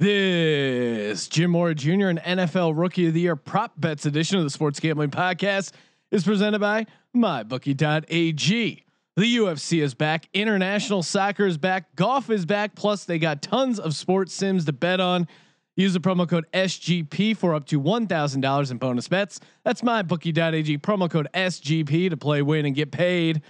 This Jim Mora Jr. and NFL Rookie of the Year prop bets edition of the Sports Gambling Podcast is presented by MyBookie.ag. The UFC is back, international soccer is back, golf is back. Plus, they got tons of sports sims to bet on. Use the promo code SGP for up to one thousand dollars in bonus bets. That's MyBookie.ag promo code SGP to play, win, and get paid.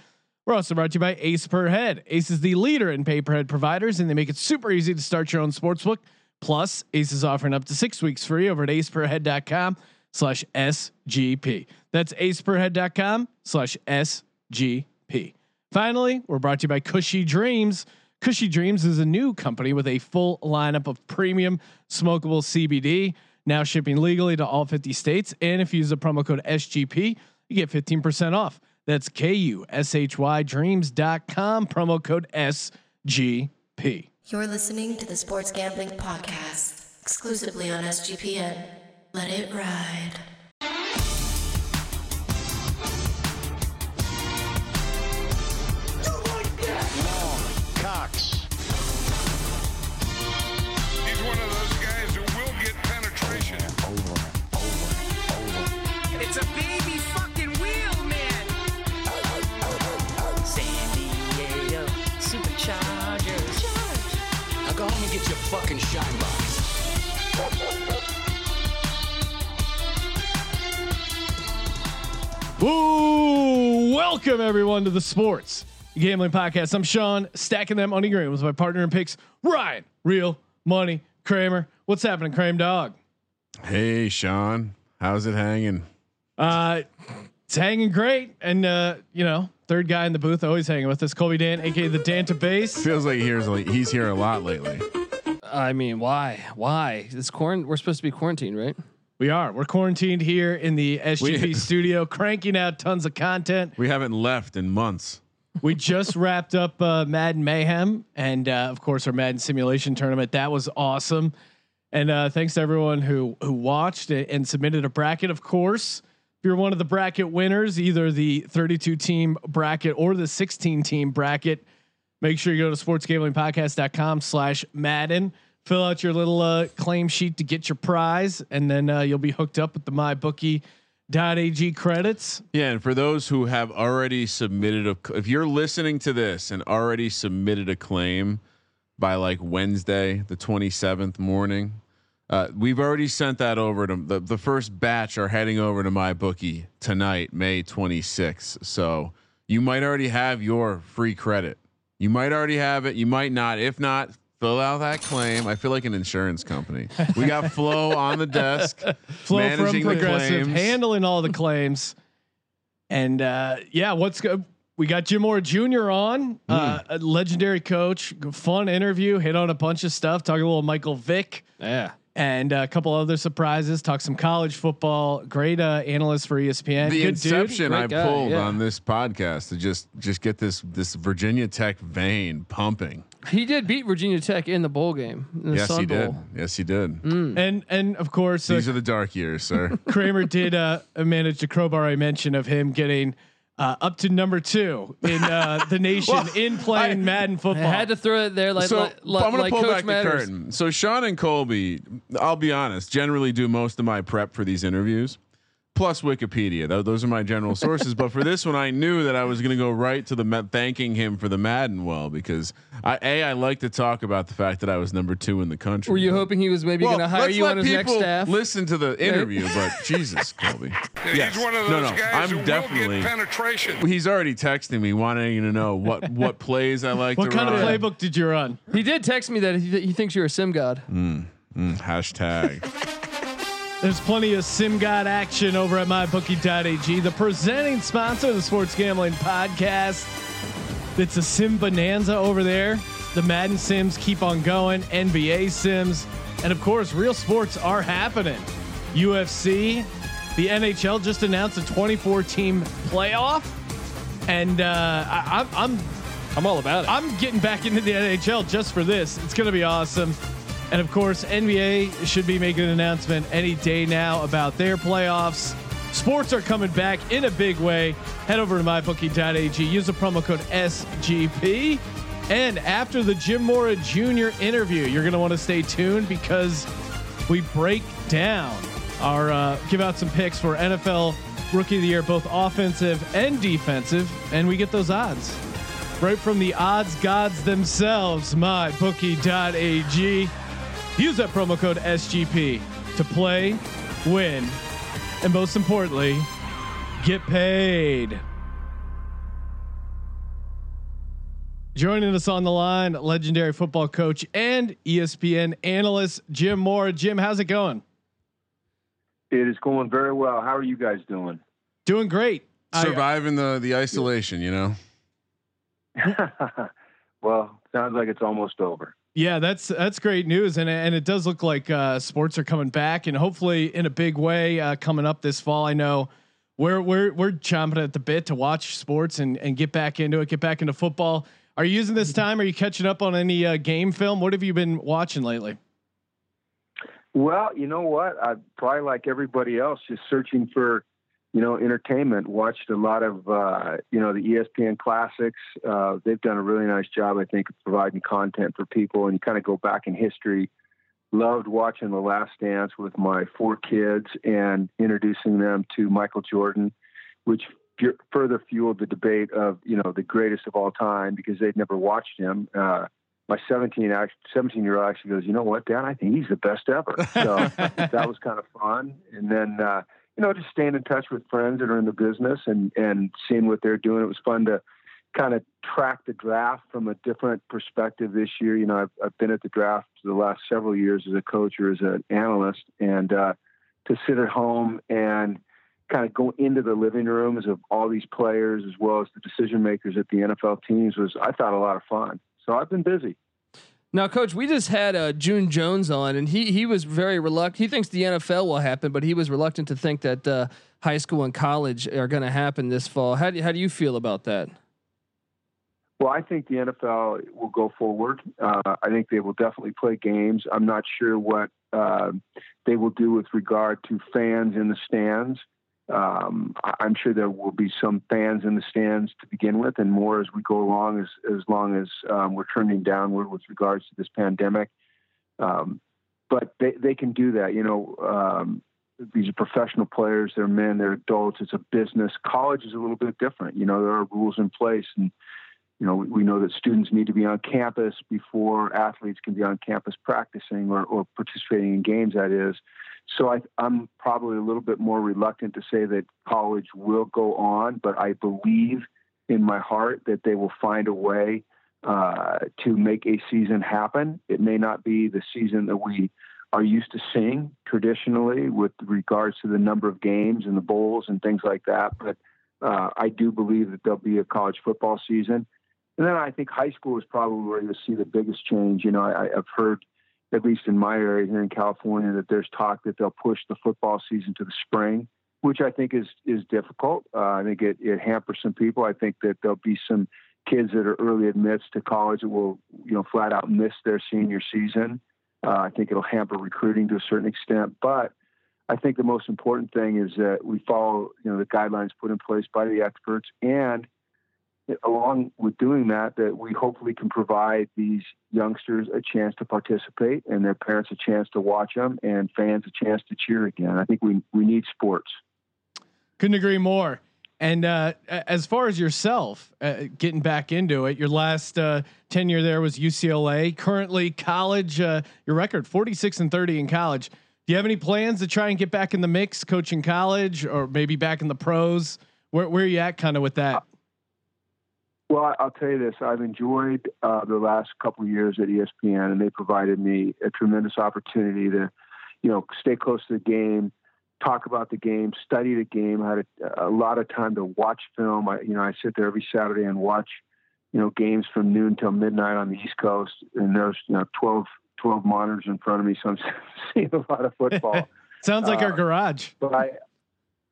We're also brought to you by Ace Per Head. Ace is the leader in pay per head providers, and they make it super easy to start your own sportsbook. Plus, Ace is offering up to six weeks free over at aceperhead.com slash SGP. That's aceperhead.com slash SGP. Finally, we're brought to you by Kushy Dreams. Kushy Dreams is a new company with a full lineup of premium smokable CBD, now shipping legally to all 50 states. And if you use the promo code SGP, you get 15% off. That's K U S H Y dreams.com, promo code SGP. You're listening to the Sports Gambling Podcast, exclusively on SGPN. Let it ride. Your fucking shine box. Woo! Welcome everyone to the Sports Gambling Podcast. I'm Sean, stacking them money green with my partner in picks, Ryan, Real Money Kramer. What's happening, Kramer Dog? Hey, Sean, how's it hanging? Uh, it's hanging great, and uh, you know, third guy in the booth always hanging with us, Colby Dan, aka the Danta Base. Feels like here's like he's here a lot lately. I mean, why? Why? It's quarant. We're supposed to be quarantined, right? We are. We're quarantined here in the SGP We- studio, cranking out tons of content. We haven't left in months. We just wrapped up uh, Madden Mayhem and uh, of course our Madden Simulation tournament. That was awesome. And uh, thanks to everyone who who watched it and submitted a bracket. Of course, if you're one of the bracket winners, either the 32 team bracket or the 16 team bracket, make sure you go to sportsgamblingpodcast.com slash Madden. Fill out your little uh, claim sheet to get your prize, and then uh, you'll be hooked up with the MyBookie.ag credits. Yeah, and for those who have already submitted a, if you're listening to this and already submitted a claim by like Wednesday, the 27th morning, uh, we've already sent that over to the the first batch are heading over to my bookie tonight, May 26th. So you might already have your free credit. You might already have it. You might not. If not, fill out that claim. I feel like an insurance company. We got Flo on the desk, Flo from managing the Progressive, claims. handling all the claims. And uh, yeah, what's good? We got Jim Mora Jr. on, uh, Hmm. a legendary coach, fun interview, hit on a bunch of stuff, talking a little Michael Vick Yeah. And a couple other surprises, talk some college football. Great uh, analyst for ESPN. the Good inception Great I guy, pulled yeah. on this podcast to just just get this this Virginia Tech vein pumping. He did beat Virginia Tech in the bowl game. The yes, Sun he did. Yes, he did. dude. And and of course, uh, These are the dark years, sir. Kramer did uh, manage to crowbar a mention of him getting. Uh, up to number two in uh, the nation Well, in playing I- Madden football. I had to throw it there, like so like, like, I'm gonna like pull Coach back Matters. the curtain. So Sean and Colby, I'll be honest, generally do most of my prep for these interviews. Plus Wikipedia, Tho- those are my general sources. but for this one, I knew that I was going to go right to the ma- thanking him for the Madden well because I, a I like to talk about the fact that I was number two in the country. Were you hoping he was maybe Well, going to hire you on his next people staff? Listen to the interview, but Jesus, Colby. Yeah, Yes. He's one of No, those no, guys I'm who will definitely- get penetration. He's already texting me, wanting to know what what plays I like. what to kind of playbook did you run? He did text me that he, he thinks you're a sim god. Mm, hashtag. There's plenty of sim god action over at mybookie.ag, the presenting sponsor of the Sports Gambling Podcast. It's a sim bonanza over there. The Madden Sims keep on going, NBA Sims, and of course, real sports are happening. UFC, the NHL just announced a 24 team playoff, and uh, I, I'm, I'm I'm all about it. I'm getting back into the NHL just for this. It's going to be awesome. And of course, NBA should be making an announcement any day now about their playoffs. Sports are coming back in a big way. Head over to mybookie.ag. Use the promo code SGP. And after the Jim Mora Jr. interview, you're going to want to stay tuned because we break down our uh, give out some picks for NFL Rookie of the Year, both offensive and defensive, and we get those odds right from the odds gods themselves. My bookie.ag. Use that promo code SGP to play, win, and most importantly, get paid. Joining us on the line, legendary football coach and ESPN analyst Jim Mora. Jim, how's it going? It is going very well. How are you guys doing? Doing great. I- uh, Surviving the the isolation, you know. well, sounds like it's almost over. Yeah, that's that's great news, and and it does look like uh, sports are coming back, and hopefully in a big way uh, coming up this fall. I know we're we're we're chomping at the bit to watch sports and and get back into it, get back into football. Are you using this time? Are you catching up on any uh, game film? What have you been watching lately? Well, you know what? I probably like everybody else, just searching for, you know, entertainment. Watched a lot of, uh, you know, the ESPN classics. Uh, they've done a really nice job, I think, of providing content for people, and you kind of go back in history. Loved watching The Last Dance with my four kids and introducing them to Michael Jordan, which fu- further fueled the debate of, you know, the greatest of all time because they'd never watched him. Uh, my 17 17 year old actually goes, you know what, Dad, I think he's the best ever. So that was kind of fun. And then, uh, you know, just staying in touch with friends that are in the business and, and seeing what they're doing. It was fun to kind of track the draft from a different perspective this year. You know, I've, I've been at the draft the last several years as a coach or as an analyst and, uh, to sit at home and kind of go into the living rooms of all these players as well as the decision makers at the NFL teams was, I thought, a lot of fun. So I've been busy. Now, coach, we just had uh, June Jones on, and he he was very reluctant. He thinks the NFL will happen, but he was reluctant to think that uh, high school and college are going to happen this fall. How do you, how do you feel about that? Well, I think the NFL will go forward. Uh, I think they will definitely play games. I'm not sure what uh, they will do with regard to fans in the stands. Um, I'm sure there will be some fans in the stands to begin with, and more as we go along, as as long as um, we're trending downward with regards to this pandemic. Um, but they they can do that. You know, um, these are professional players. They're men. They're adults. It's a business. College is a little bit different. You know, there are rules in place, and you know we, know that students need to be on campus before athletes can be on campus practicing or, or participating in games. That is. So I, I'm probably a little bit more reluctant to say that college will go on, but I believe in my heart that they will find a way uh, to make a season happen. It may not be the season that we are used to seeing traditionally with regards to the number of games and the bowls and things like that, but uh, I do believe that there'll be a college football season. And then I think high school is probably where you'll see the biggest change. You know, I, I've heard at least in my area here in California, that there's talk that they'll push the football season to the spring, which I think is is difficult. Uh, I think it, it hampers some people. I think that there'll be some kids that are early admits to college that will, you know, flat out miss their senior season. Uh, I think it'll hamper recruiting to a certain extent, but I think the most important thing is that we follow, you know, the guidelines put in place by the experts and along with doing that, that we hopefully can provide these youngsters a chance to participate and their parents a chance to watch them and fans a chance to cheer again. I think we, we need sports. Couldn't agree more. And uh, as far as yourself uh, getting back into it, your last uh, tenure there was UCLA. Currently, college. Uh, your record forty six and thirty in college. Do you have any plans to try and get back in the mix, coaching college, or maybe back in the pros? Where where are you at, kind of with that? Well, I'll tell you this: I've enjoyed uh, the last couple of years at ESPN, and they provided me a tremendous opportunity to, you know, stay close to the game, talk about the game, study the game. I had a, a lot of time to watch film. I, you know, I sit there every Saturday and watch, you know, games from noon till midnight on the East Coast, and there's you know 12, 12 monitors in front of me, so I'm seeing a lot of football. Sounds like our uh, garage. but I,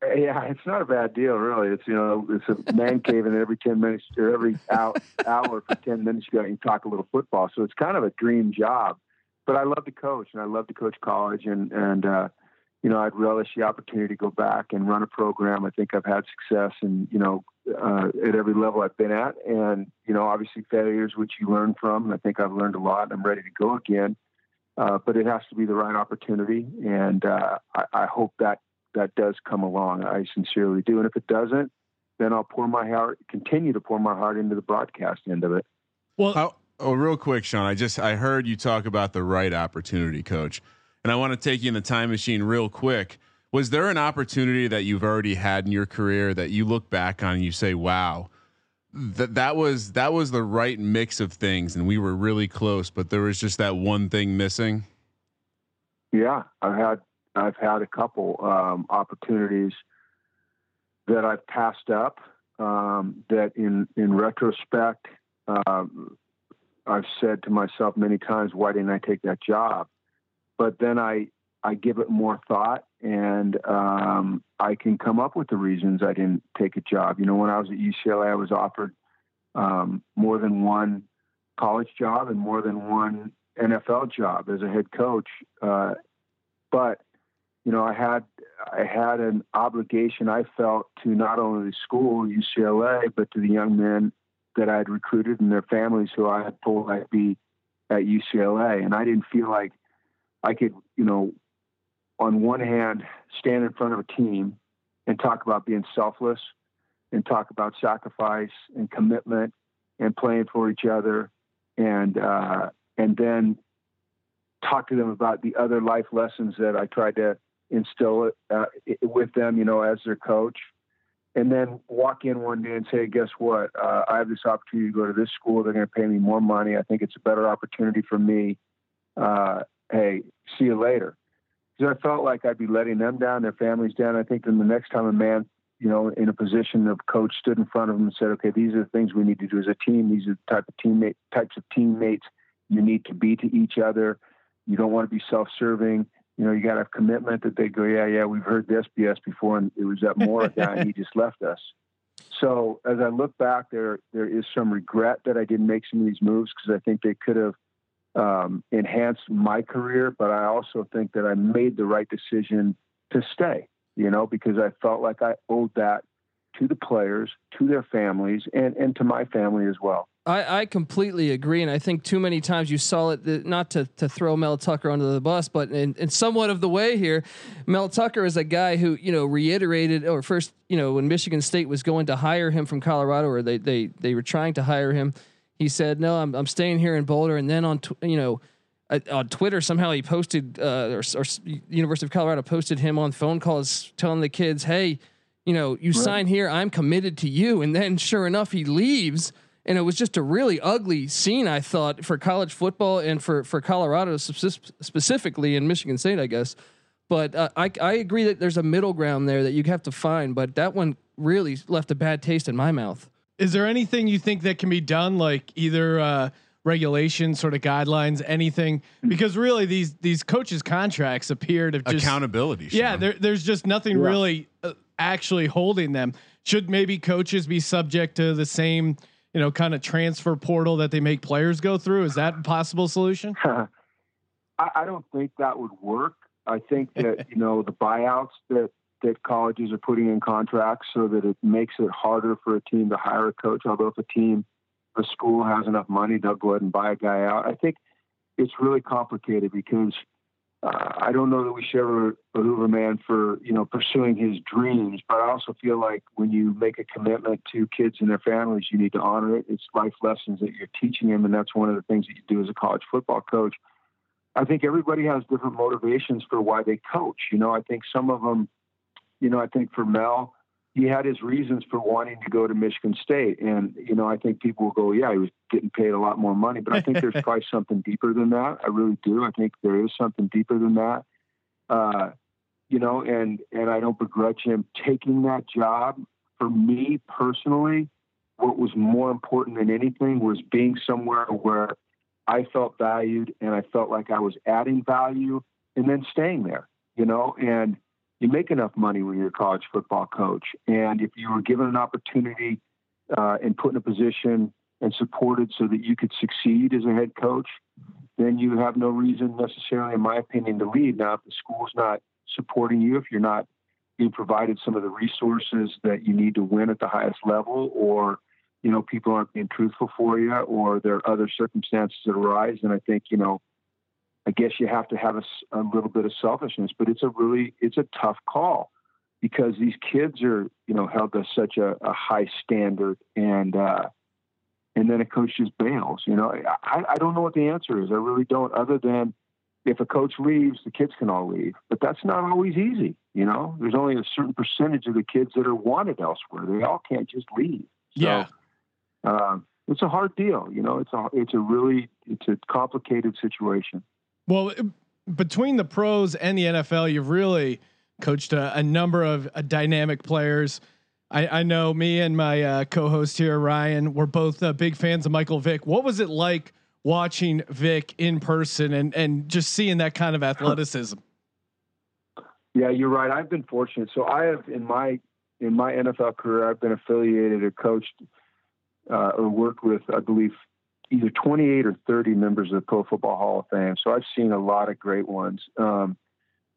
yeah, it's not a bad deal, really. It's you know, it's a man cave, and every ten minutes or every hour, hour for ten minutes, you got you talk a little football. So it's kind of a dream job. But I love to coach, and I love to coach college, and and uh, you know, I'd relish the opportunity to go back and run a program. I think I've had success and, you know, uh, at every level I've been at. And, you know, obviously failures, which you learn from. I think I've learned a lot. And I'm ready to go again. Uh, but it has to be the right opportunity. And uh, I, I hope that that does come along. I sincerely do. And if it doesn't, then I'll pour my heart, continue to pour my heart into the broadcast end of it. Well, How, oh, real quick, Sean. I just I heard you talk about the right opportunity, coach, and I want to take you in the time machine real quick. Was there an opportunity that you've already had in your career that you look back on and you say, "Wow, that that was that was the right mix of things, and we were really close, but there was just that one thing missing." Yeah, I've had I've had a couple um, opportunities that I've passed up. Um, that in in retrospect, um, I've said to myself many times, "Why didn't I take that job?" But then I I give it more thought, and um, I can come up with the reasons I didn't take a job. You know, when I was at UCLA, I was offered um, more than one college job and more than one NFL job as a head coach. Uh, but you know, I had I had an obligation I felt to not only the school UCLA, but to the young men that I had recruited and their families who I had told I'd be at UCLA, and I didn't feel like I could, you know, on one hand, stand in front of a team and talk about being selfless and talk about sacrifice and commitment and playing for each other and uh, and then talk to them about the other life lessons that I tried to instill uh, with them, you know, as their coach. And then walk in one day and say, guess what? Uh, I have this opportunity to go to this school. They're going to pay me more money. I think it's a better opportunity for me. Uh, hey, see you later. Because I felt like I'd be letting them down, their families down. I think then the next time a man, you know, in a position of coach stood in front of them and said, okay, these are the things we need to do as a team. These are the type of teammate types of teammates you need to be to each other. You don't want to be self-serving. You know, you got to have commitment that they go, yeah, yeah, we've heard this BS before, and it was that Mora guy, and he just left us. So as I look back, there there is some regret that I didn't make some of these moves because I think they could have um, enhanced my career, but I also think that I made the right decision to stay. You know, because I felt like I owed that to the players, to their families, and and to my family as well. I, I completely agree, and I think too many times you saw it. That, not to to throw Mel Tucker under the bus, but in, in somewhat of the way here, Mel Tucker is a guy who you know reiterated, or first you know when Michigan State was going to hire him from Colorado, or they they they were trying to hire him, he said, "No, I'm I'm staying here in Boulder." And then on tw- you know uh, on Twitter somehow he posted uh, or, or University of Colorado posted him on phone calls telling the kids, "Hey, you know, you right. sign here, I'm committed to you." And then sure enough, he leaves and it was just a really ugly scene I thought for college football and for for Colorado specifically in Michigan State, I guess. But uh, I I agree that there's a middle ground there that you have to find, but that one really left a bad taste in my mouth. Is there anything you think that can be done, like either uh, regulations, sort of guidelines, anything? Because really, these these coaches' contracts appear to just accountability. Yeah, there, there's just nothing yeah. really uh, actually holding them. Should maybe coaches be subject to the same? You know, kind of transfer portal that they make players go through? Is that a possible solution? I, I don't think that would work. I think that you know the buyouts that that colleges are putting in contracts so that it makes it harder for a team to hire a coach. Although if a team, a school has enough money, they'll go ahead and buy a guy out. I think it's really complicated because uh, I don't know that we should ever behoove a man for you know pursuing his dreams, but I also feel like when you make a commitment to kids and their families, you need to honor it. It's life lessons that you're teaching them, and that's one of the things that you do as a college football coach. I think everybody has different motivations for why they coach. You know, I think some of them, you know, I think for Mel, he had his reasons for wanting to go to Michigan State. And, you know, I think people will go, yeah, he was getting paid a lot more money. But I think there's probably something deeper than that. I really do. I think there is something deeper than that. Uh, you know, and and I don't begrudge him taking that job. For me personally, what was more important than anything was being somewhere where I felt valued and I felt like I was adding value and then staying there, you know, and you make enough money when you're a college football coach. And if you were given an opportunity uh, and put in a position and supported so that you could succeed as a head coach, then you have no reason necessarily, in my opinion, to leave. Now, if the school's not supporting you, if you're not being provided some of the resources that you need to win at the highest level, or you know people aren't being truthful for you, or there are other circumstances that arise, and I think you know, I guess you have to have a little bit of selfishness, but it's a really it's a tough call because these kids are you know held to such a, a high standard, and uh, and then a coach just bails. You know, I, I don't know what the answer is. I really don't, other than if a coach leaves, the kids can all leave. But that's not always easy. You know, there's only a certain percentage of the kids that are wanted elsewhere. They all can't just leave. So, Yeah. um, it's a hard deal. You know, it's a it's a really it's a complicated situation. Well, between the pros and the NFL, you've really coached a, a number of uh, dynamic players. I, I know me and my uh, co-host here, Ryan, we're both uh, big fans of Michael Vick. What was it like watching Vick in person and and just seeing that kind of athleticism? Yeah, you're right. I've been fortunate. So I have in my in my NFL career, I've been affiliated or coached uh, or worked with, I believe, either 28 or 30 members of the Pro Football Hall of Fame. So I've seen a lot of great ones. Um,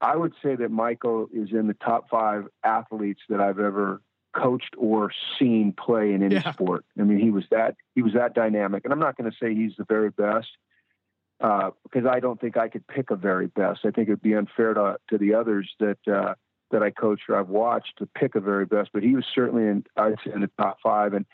I would say that Michael is in the top five athletes that I've ever coached or seen play in any Yeah. sport. I mean, he was that he was that dynamic, and I'm not going to say he's the very best uh, because I don't think I could pick a very best. I think it'd be unfair to to the others that uh, that I coached or I've watched to pick a very best. But he was certainly in I'd say in the top five, and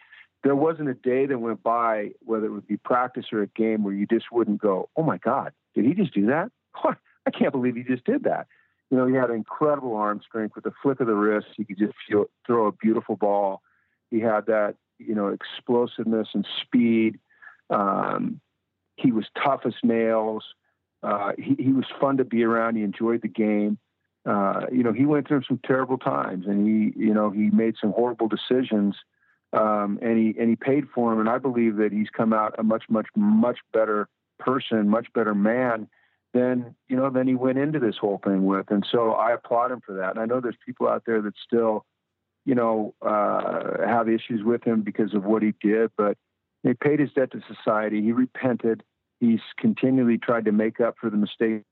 there wasn't a day that went by, whether it would be practice or a game, where you just wouldn't go, "Oh my God, did he just do that? I can't believe he just did that." You know, he had incredible arm strength with a flick of the wrist. He could just feel, throw a beautiful ball. He had that, you know, explosiveness and speed. Um, he was tough as nails. Uh, he, he was fun to be around. He enjoyed the game. Uh, you know, he went through some terrible times, and he, you know, he made some horrible decisions, um, and he and he paid for him. And I believe that he's come out a much, much, much better person, much better man than you know than he went into this whole thing with. And so I applaud him for that. And I know there's people out there that still, you know, uh, have issues with him because of what he did, but he paid his debt to society. He repented. He's continually tried to make up for the mistakes.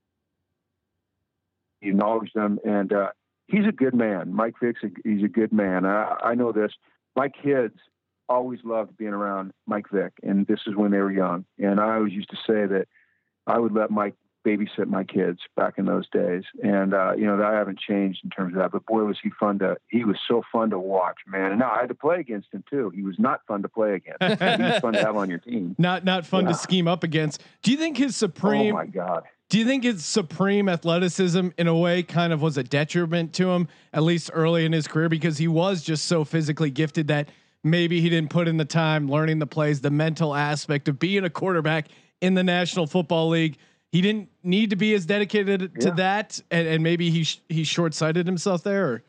He acknowledged them, and uh, he's a good man. Mike Vick's he's a good man. I, I know this. My kids always loved being around Mike Vick, and this is when they were young. And I always used to say that I would let Mike babysit my kids back in those days. And uh, you know, I haven't changed in terms of that. But boy, was he fun to he was so fun to watch, man. And now I had to play against him too. He was not fun to play against. he was fun to have on your team. Not not fun Yeah. to scheme up against. Do you think his supreme? Oh my God. Do you think his supreme athleticism, in a way, kind of was a detriment to him, at least early in his career, because he was just so physically gifted that maybe he didn't put in the time learning the plays, the mental aspect of being a quarterback in the National Football League. He didn't need to be as dedicated to Yeah. that, and, and maybe he sh- he short sighted himself there. Or?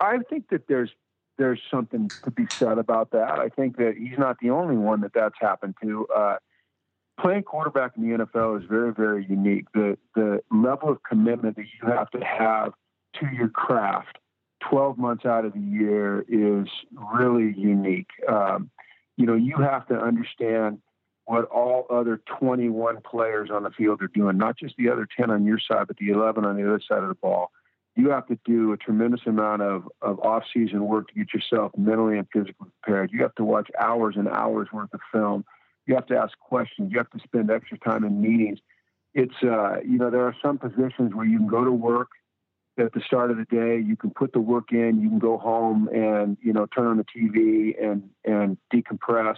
I think that there's there's something to be said about that. I think that he's not the only one that that's happened to. Uh, playing quarterback in the NFL is very very unique. The the level of commitment that you have to have to your craft, 12 months out of the year, is really unique. Um, you know, you have to understand what all other 21 players on the field are doing, not just the other 10 on your side, but the 11 on the other side of the ball you have to do a tremendous amount of, of off-season work to get yourself mentally and physically prepared. You have to watch hours and hours worth of film. You have to ask questions. You have to spend extra time in meetings. It's uh, you know there are some positions where you can go to work at the start of the day. You can put the work in. You can go home and you know turn on the TV and and decompress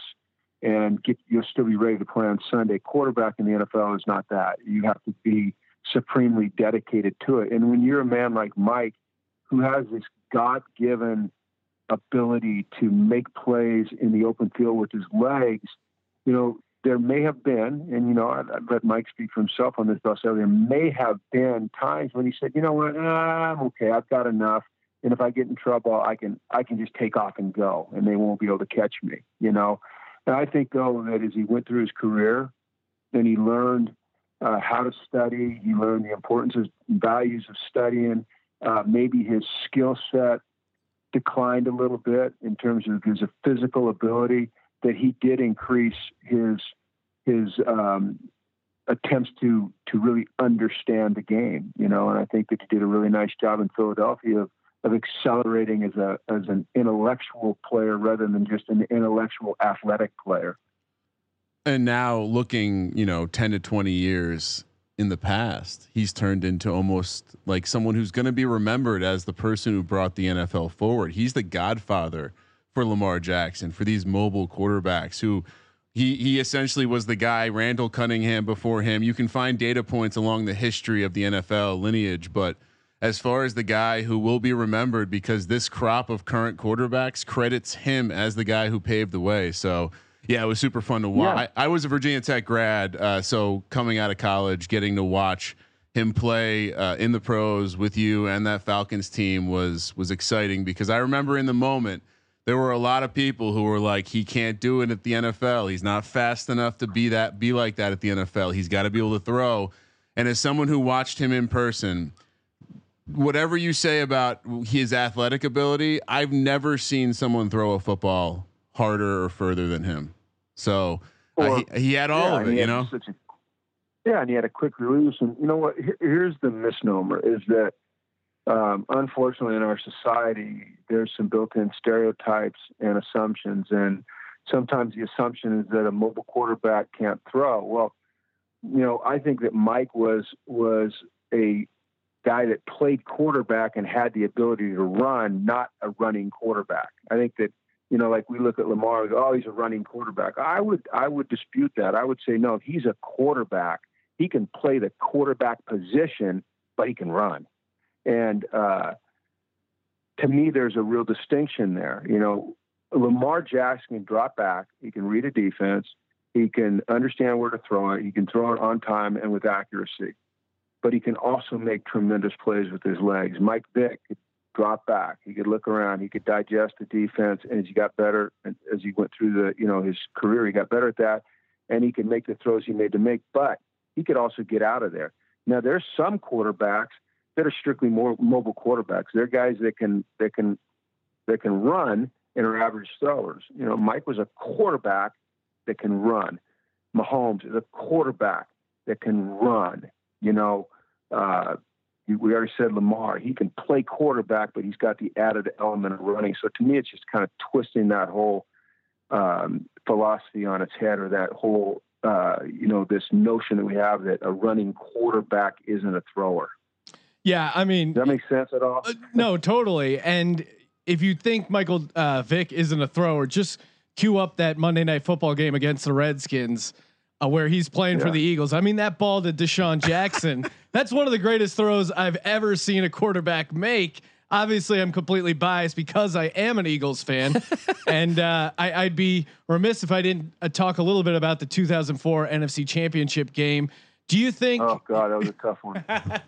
and get you'll still be ready to play on Sunday. Quarterback in the NFL is not that. You have to be supremely dedicated to it. And when you're a man like Mike, who has this God given ability to make plays in the open field with his legs, you know, there may have been, and you know, I'd, I'd let Mike speak for himself on this, but there may have been times when he said, you know what, I'm okay, I've got enough. And if I get in trouble, I can I can just take off and go, and they won't be able to catch me. You know, and I think though that as he went through his career, then he learned uh, how to study. He learned the importance of values of studying. Uh, maybe his skill set declined a little bit in terms of his physical ability. That he did increase his his um, attempts to to really understand the game. You know, and I think that he did a really nice job in Philadelphia of of accelerating as a as an intellectual player rather than just an intellectual athletic player. And now looking, you know, 10 to 20 years in the past, he's turned into almost like someone who's going to be remembered as the person who brought the NFL forward. He's the godfather for Lamar Jackson, for these mobile quarterbacks who he he essentially was the guy Randall Cunningham before him. You can find data points along the history of the NFL lineage, but as far as the guy who will be remembered because this crop of current quarterbacks credits him as the guy who paved the way. So yeah, it was super fun to watch. Yeah. I, I was a Virginia Tech grad, uh, so coming out of college, getting to watch him play uh, in the pros with you and that Falcons team was was exciting because I remember in the moment there were a lot of people who were like, he can't do it at the NFL. He's not fast enough to be that be like that at the NFL. He's got to be able to throw. And as someone who watched him in person, whatever you say about his athletic ability, I've never seen someone throw a football harder or further than him. So uh, he, he had all Yeah, of it, you know. a- yeah, and he had a quick release. And you know what? Here's the misnomer: is that um, unfortunately in our society there's some built-in stereotypes and assumptions, and sometimes the assumption is that a mobile quarterback can't throw. Well, you know, I think that Mike was was a guy that played quarterback and had the ability to run, not a running quarterback. I think that you know, like we look at Lamar, oh, he's a running quarterback. I would I would dispute that. I would say no, he's a quarterback. He can play the quarterback position, but he can run. And uh, to me, there's a real distinction there. You know, Lamar Jackson can drop back. He can read a defense. He can understand where to throw it. He can throw it on time and with accuracy. But he can also make tremendous plays with his legs. Mike Vick could drop back. He could look around. He could digest the defense. And as he got better, as he went through the, you know, his career, he got better at that. And he could make the throws he made to make. But he could also get out of there. Now, there's some quarterbacks that are strictly more mobile quarterbacks. They're guys that can that can that can run and are average throwers. You know, Mike was a quarterback that can run. Mahomes is a quarterback that can run. You know, uh, we already said Lamar. He can play quarterback, but he's got the added element of running. So to me, it's just kind of twisting that whole um, philosophy on its head, or that whole uh, you know this notion that we have that a running quarterback isn't a thrower. Yeah, I mean, Does that makes sense at all? Uh, no, totally. And if you think Michael uh, Vick isn't a thrower, just cue up that Monday Night Football game against the Redskins, uh, where he's playing for the Eagles. I mean, that ball to DeSean Jackson, that's one of the greatest throws I've ever seen a quarterback make. Obviously, I'm completely biased because I am an Eagles fan, and uh, I, I'd be remiss if I didn't uh, talk a little bit about the 2004 NFC Championship game. Do you think? Oh God, that was a tough one.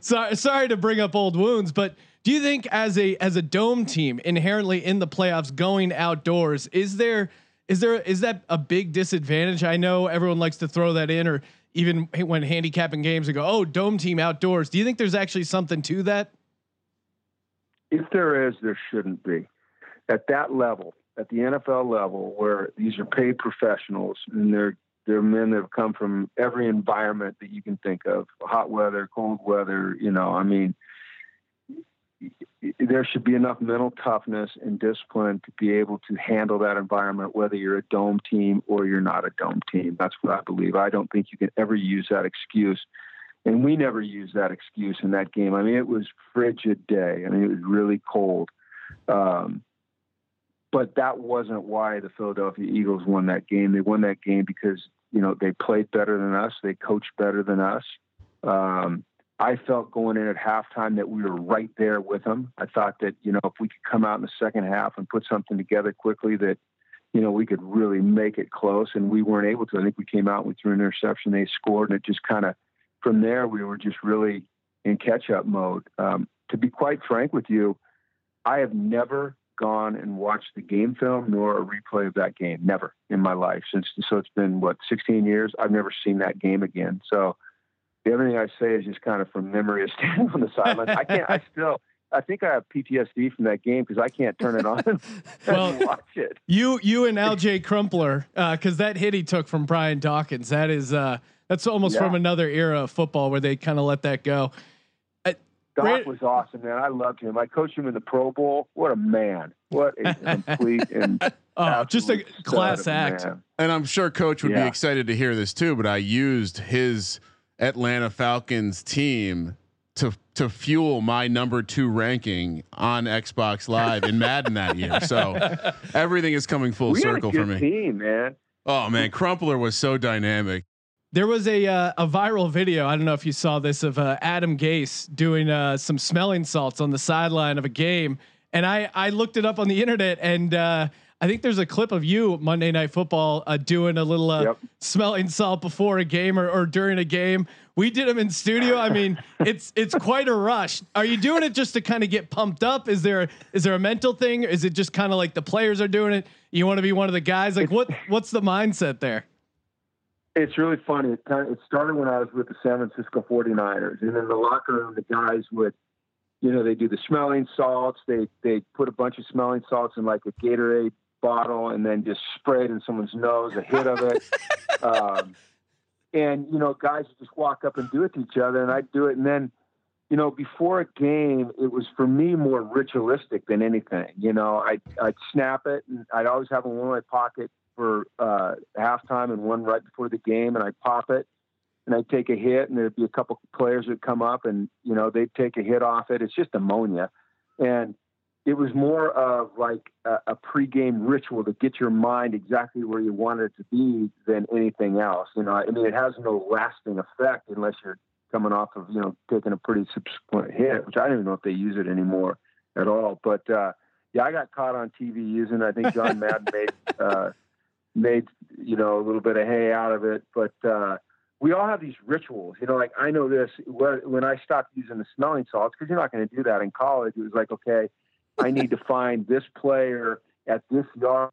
sorry, sorry to bring up old wounds, but do you think as a as a dome team inherently in the playoffs going outdoors is there is there is that a big disadvantage? I know everyone likes to throw that in, or even when handicapping games and go, oh, dome team outdoors. Do you think there's actually something to that? if there is, there shouldn't be. At that level, at the NFL level, where these are paid professionals and they're they're men that have come from every environment that you can think of, hot weather, cold weather. You know, I mean, there should be enough mental toughness and discipline to be able to handle that environment, whether you're a dome team or you're not a dome team. That's what I believe. I don't think you can ever use that excuse. And we never used that excuse in that game. I mean, it was frigid day. I mean, it was really cold. Um, but that wasn't why the Philadelphia Eagles won that game. They won that game because you know they played better than us. They coached better than us. Um, I felt going in at halftime that we were right there with them. I thought that you know if we could come out in the second half and put something together quickly, that you know we could really make it close. And we weren't able to. I think we came out we threw an interception. They scored, and it just kind of from there we were just really in catch-up mode. Um, to be quite frank with you, I have never gone and watched the game film nor a replay of that game. Never in my life since. So it's been what 16 years. I've never seen that game again. So the other thing I say is just kind of from memory of standing on the sideline. I can't. I still. I think I have PTSD from that game because I can't turn it on and Well- watch it. You you and Alge Crumpler because that hit he took from Brian Dawkins that is uh That's almost Yeah. from another era of football where they kind of let that go. Doc Right. was awesome, man. I loved him. I coached him in the Pro Bowl. What a mm-hmm. man! What a complete and Oh, just a class act. man. And I'm sure Coach would be excited to hear this too. But I used his Atlanta Falcons team to to fuel my number two ranking on Xbox Live in Madden that year. So everything is coming full We circle had a for me. team, man. Oh man, Crumpler was so dynamic. There was a uh, a viral video. I don't know if you saw this of uh, Adam Gase doing uh, some smelling salts on the sideline of a game, and I I looked it up on the internet, and uh, I think there's a clip of you Monday Night Football uh, doing a little uh, Yep. smelling salt before a game or, or during a game. We did them in studio. I mean, it's it's quite a rush. Are you doing it just to kind of get pumped up? Is there is there a mental thing? Is it just kind of like the players are doing it? You want to be one of the guys? Like what what's the mindset there? It's really funny. It, kind of, it started when I was with the San Francisco 49ers. And in the locker room, the guys would, you know, they do the smelling salts. They they put a bunch of smelling salts in like a Gatorade bottle and then just spray it in someone's nose, a hit of it. um, and, you know, guys would just walk up and do it to each other. And I'd do it. And then, you know, before a game, it was for me more ritualistic than anything. You know, I'd, I'd snap it and I'd always have one in my pocket for uh, halftime and one right before the game, and I'd pop it and I'd take a hit, and there'd be a couple players that come up, and you know they'd take a hit off it. It's just ammonia, and it was more of like a, a pregame ritual to get your mind exactly where you wanted it to be than anything else. You know, I mean, it has no lasting effect unless you're coming off of you know taking a pretty subsequent hit, which I don't even know if they use it anymore at all. But uh, yeah, I got caught on TV using. I think John Madden made. Uh, made you know a little bit of hay out of it. But uh we all have these rituals. You know like i know this when i stopped using the smelling salts because you're not going to do that in college it was like okay i need to find this player at this yard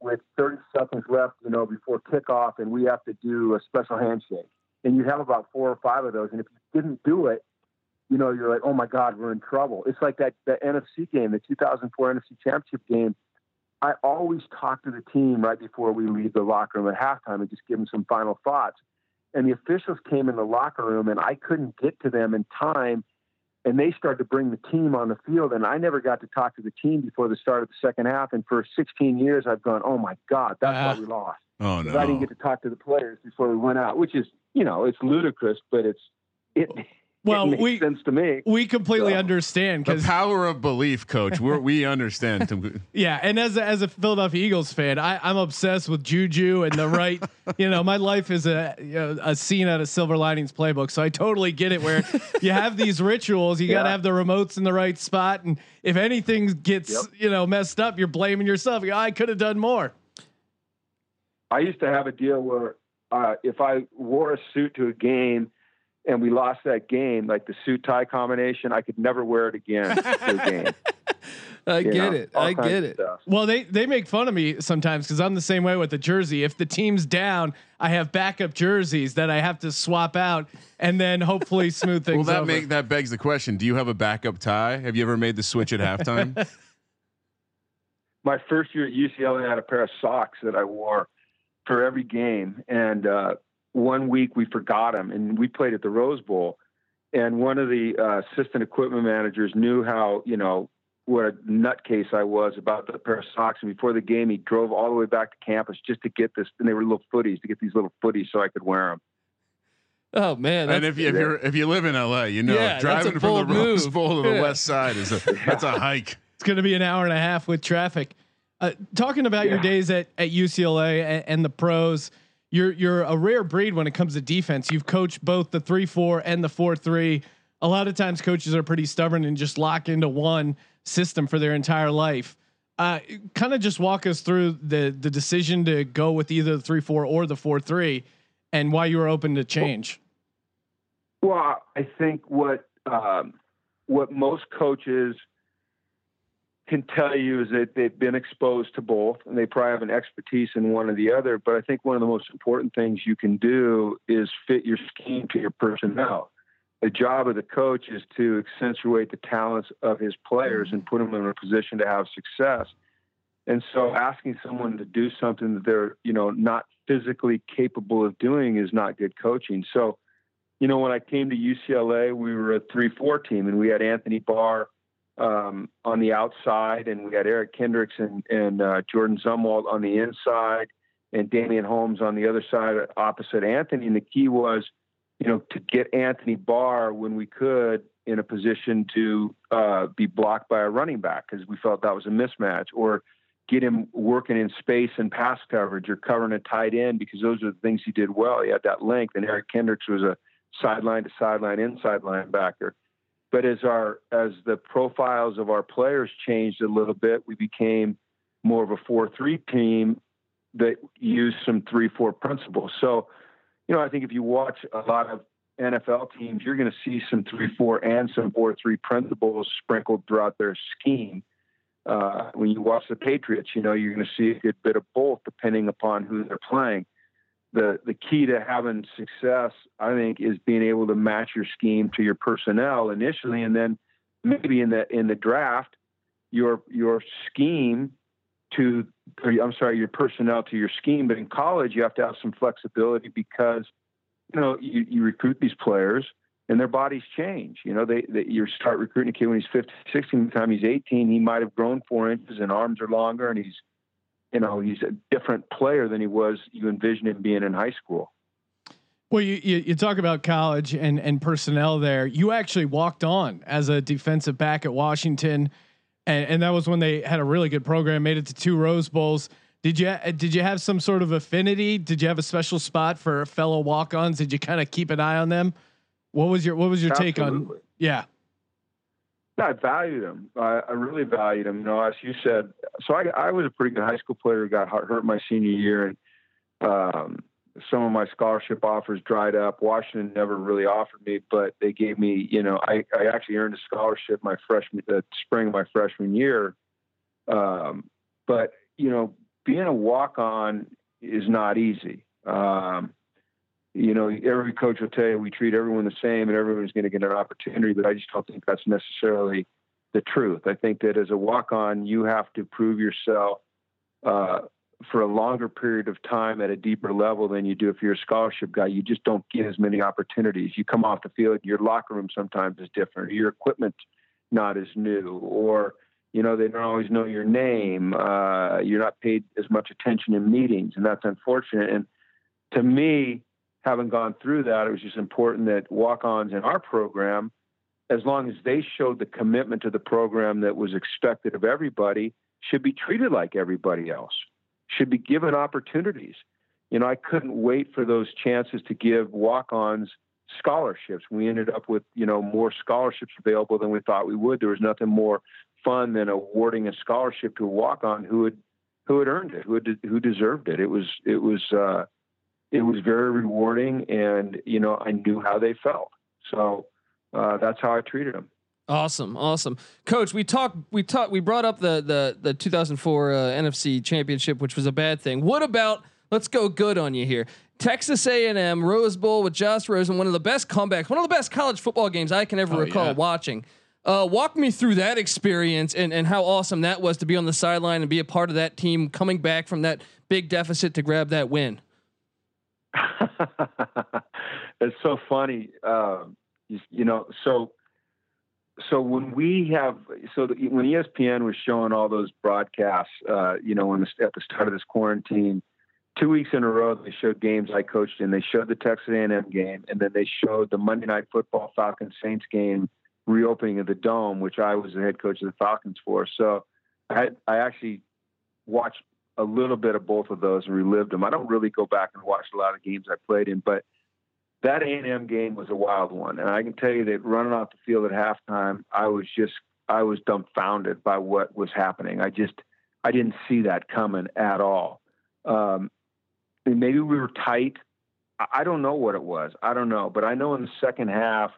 with 30 seconds left you know before kickoff and we have to do a special handshake. And you have about four or five of those and if you didn't do it you know you're like oh my god we're in trouble. It's like that the nfc game the 2004 nfc championship game I always talk to the team right before we leave the locker room at halftime and just give them some final thoughts. And the officials came in the locker room and I couldn't get to them in time. And they started to bring the team on the field. And I never got to talk to the team before the start of the second half. And for 16 years, I've gone, oh my God, that's Ah. why we lost. Oh 'Cause I didn't get to talk to the players before we went out, which is, you know, it's ludicrous, but it's, it, Well, it makes we sense to me. we completely So- understand The because power of belief, Coach. We're, we understand. yeah, and as a, as a Philadelphia Eagles fan, I, I'm obsessed with Juju and the right. you know, my life is a you know, a scene out of Silver Linings Playbook, so I totally get it. Where you have these rituals, you got to have the remotes in the right spot, and if anything gets Yep. you know messed up, you're blaming yourself. You go, I could have done more. I used to have a deal where uh, if I wore a suit to a game and we lost that game, like the suit tie combination, I could never wear it again to game. I you get know, it. I get it. stuff. Well, they they make fun of me sometimes because I'm the same way with the jersey. If the team's down, I have backup jerseys that I have to swap out and then hopefully smooth things out. Well, that over. make that begs the question: Do you have a backup tie? Have you ever made the switch at halftime? My first year at UCLA, I had a pair of socks that I wore for every game, and uh, one week we forgot him and we played at the Rose Bowl, and one of the uh, assistant equipment managers knew how you know what a nutcase I was about the pair of socks. And before the game, he drove all the way back to campus just to get this, and they were little footies to get these little footies so I could wear them. Oh man, and if, you, if you're if you live in LA, you know Yeah, driving from the Rose. Bowl to the Yeah. West Side is a that's a hike. It's going to be an hour and a half with traffic. Uh, talking about your days at, at UCLA and, and the pros, you're you're a rare breed when it comes to defense. You've coached both the three four and the four three. A lot of times, coaches are pretty stubborn and just lock into one system for their entire life. Uh, kind of just walk us through the the decision to go with either the three four or the four three, and why you were open to change. Well, I think what um, what most coaches can tell you is that they've been exposed to both, and they probably have an expertise in one or the other. But I think one of the most important things you can do is fit your scheme to your personnel. The job of the coach is to accentuate the talents of his players and put them in a position to have success. And so, asking someone to do something that they're, you know, not physically capable of doing is not good coaching. So, you know, when I came to UCLA, we were a three-four team, and we had Anthony Barr um, on the outside, and we had Eric Kendricks and, and uh, Jordan Zumwalt on the inside, and Damien Holmes on the other side opposite Anthony. And the key was, you know, to get Anthony Barr when we could in a position to uh, be blocked by a running back because we felt that was a mismatch, or get him working in space and pass coverage or covering a tight end because those are the things he did well. He had that length, and Eric Kendricks was a sideline to sideline inside linebacker. But as our as the profiles of our players changed a little bit, we became more of a four-three team that used some three-four principles. So, you know, I think if you watch a lot of NFL teams, you're going to see some three-four and some four-three principles sprinkled throughout their scheme. Uh, when you watch the Patriots, you know you're going to see a good bit of both, depending upon who they're playing the the key to having success, I think, is being able to match your scheme to your personnel initially, and then maybe in the in the draft, your your scheme to I'm sorry, your personnel to your scheme. But in college, you have to have some flexibility because you know you, you recruit these players and their bodies change. You know, they, they you start recruiting a kid when he's 15, 16. By The time he's 18, he might have grown four inches and arms are longer, and he's you know he's a different player than he was you envision him being in high school. Well, you, you, you talk about college and and personnel there. You actually walked on as a defensive back at Washington, and, and that was when they had a really good program. Made it to two Rose Bowls. Did you did you have some sort of affinity? Did you have a special spot for fellow walk-ons? Did you kind of keep an eye on them? What was your what was your Absolutely. take on? Yeah. I valued him. I, I really valued him. You know, as you said, so I, I was a pretty good high school player. Got hurt my senior year, and um, some of my scholarship offers dried up. Washington never really offered me, but they gave me. You know, I, I actually earned a scholarship my freshman, the spring of my freshman year. Um, but you know, being a walk on is not easy. Um, you know, every coach will tell you we treat everyone the same and everyone's going to get an opportunity, but I just don't think that's necessarily the truth. I think that as a walk on, you have to prove yourself uh, for a longer period of time at a deeper level than you do if you're a scholarship guy. You just don't get as many opportunities. You come off the field, your locker room sometimes is different, your equipment not as new, or you know they don't always know your name. Uh, you're not paid as much attention in meetings, and that's unfortunate. And to me, having gone through that, it was just important that walk-ons in our program, as long as they showed the commitment to the program that was expected of everybody, should be treated like everybody else, should be given opportunities. You know, I couldn't wait for those chances to give walk-ons scholarships. We ended up with, you know, more scholarships available than we thought we would. There was nothing more fun than awarding a scholarship to a walk-on who had who had earned it, who had, who deserved it. It was it was uh, it was very rewarding, and you know I knew how they felt. So uh, that's how I treated them. Awesome, awesome, Coach. We talked, we talked, we brought up the the the 2004 uh, NFC Championship, which was a bad thing. What about? Let's go good on you here. Texas A&M Rose Bowl with Josh Rosen, one of the best comebacks, one of the best college football games I can ever Oh, recall yeah. watching. Uh, walk me through that experience and, and how awesome that was to be on the sideline and be a part of that team coming back from that big deficit to grab that win. it's so funny. Um, you, you know, so so when we have so the, when ESPN was showing all those broadcasts, uh, you know, the, at the start of this quarantine, two weeks in a row they showed games I coached in. They showed the Texas A&M game, and then they showed the Monday Night Football Falcons Saints game, reopening of the dome, which I was the head coach of the Falcons for. So I I actually watched a little bit of both of those and relived them. I don't really go back and watch a lot of games I played in, but that A&M game was a wild one, and I can tell you that running off the field at halftime, I was just I was dumbfounded by what was happening. I just I didn't see that coming at all. Um, and maybe we were tight. I don't know what it was. I don't know, but I know in the second half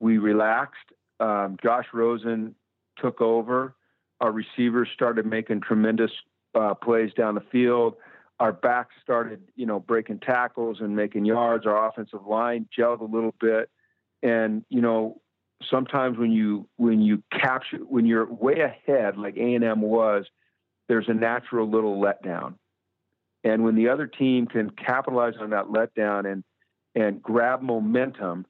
we relaxed. Um, Josh Rosen took over. Our receivers started making tremendous uh, plays down the field. Our backs started, you know, breaking tackles and making yards. Our offensive line gelled a little bit, and you know, sometimes when you when you capture when you're way ahead, like A and M was, there's a natural little letdown. And when the other team can capitalize on that letdown and and grab momentum,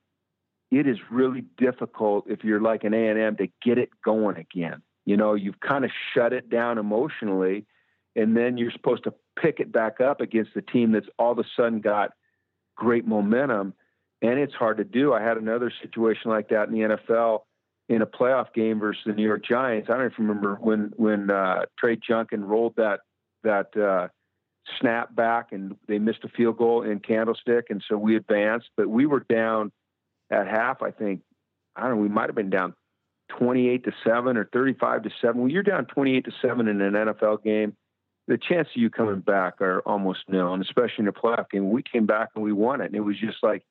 it is really difficult if you're like an A and M to get it going again. You know, you've kind of shut it down emotionally, and then you're supposed to pick it back up against the team that's all of a sudden got great momentum, and it's hard to do. I had another situation like that in the NFL in a playoff game versus the New York Giants. I don't even remember when when uh, Trey Junkin rolled that that uh, snap back and they missed a field goal in Candlestick, and so we advanced. But we were down at half. I think I don't know. We might have been down 28 to 7 or 35 to 7. When you're down 28 to 7 in an NFL game, the chances of you coming back are almost nil, and especially in a playoff game. We came back and we won it, and it was just like,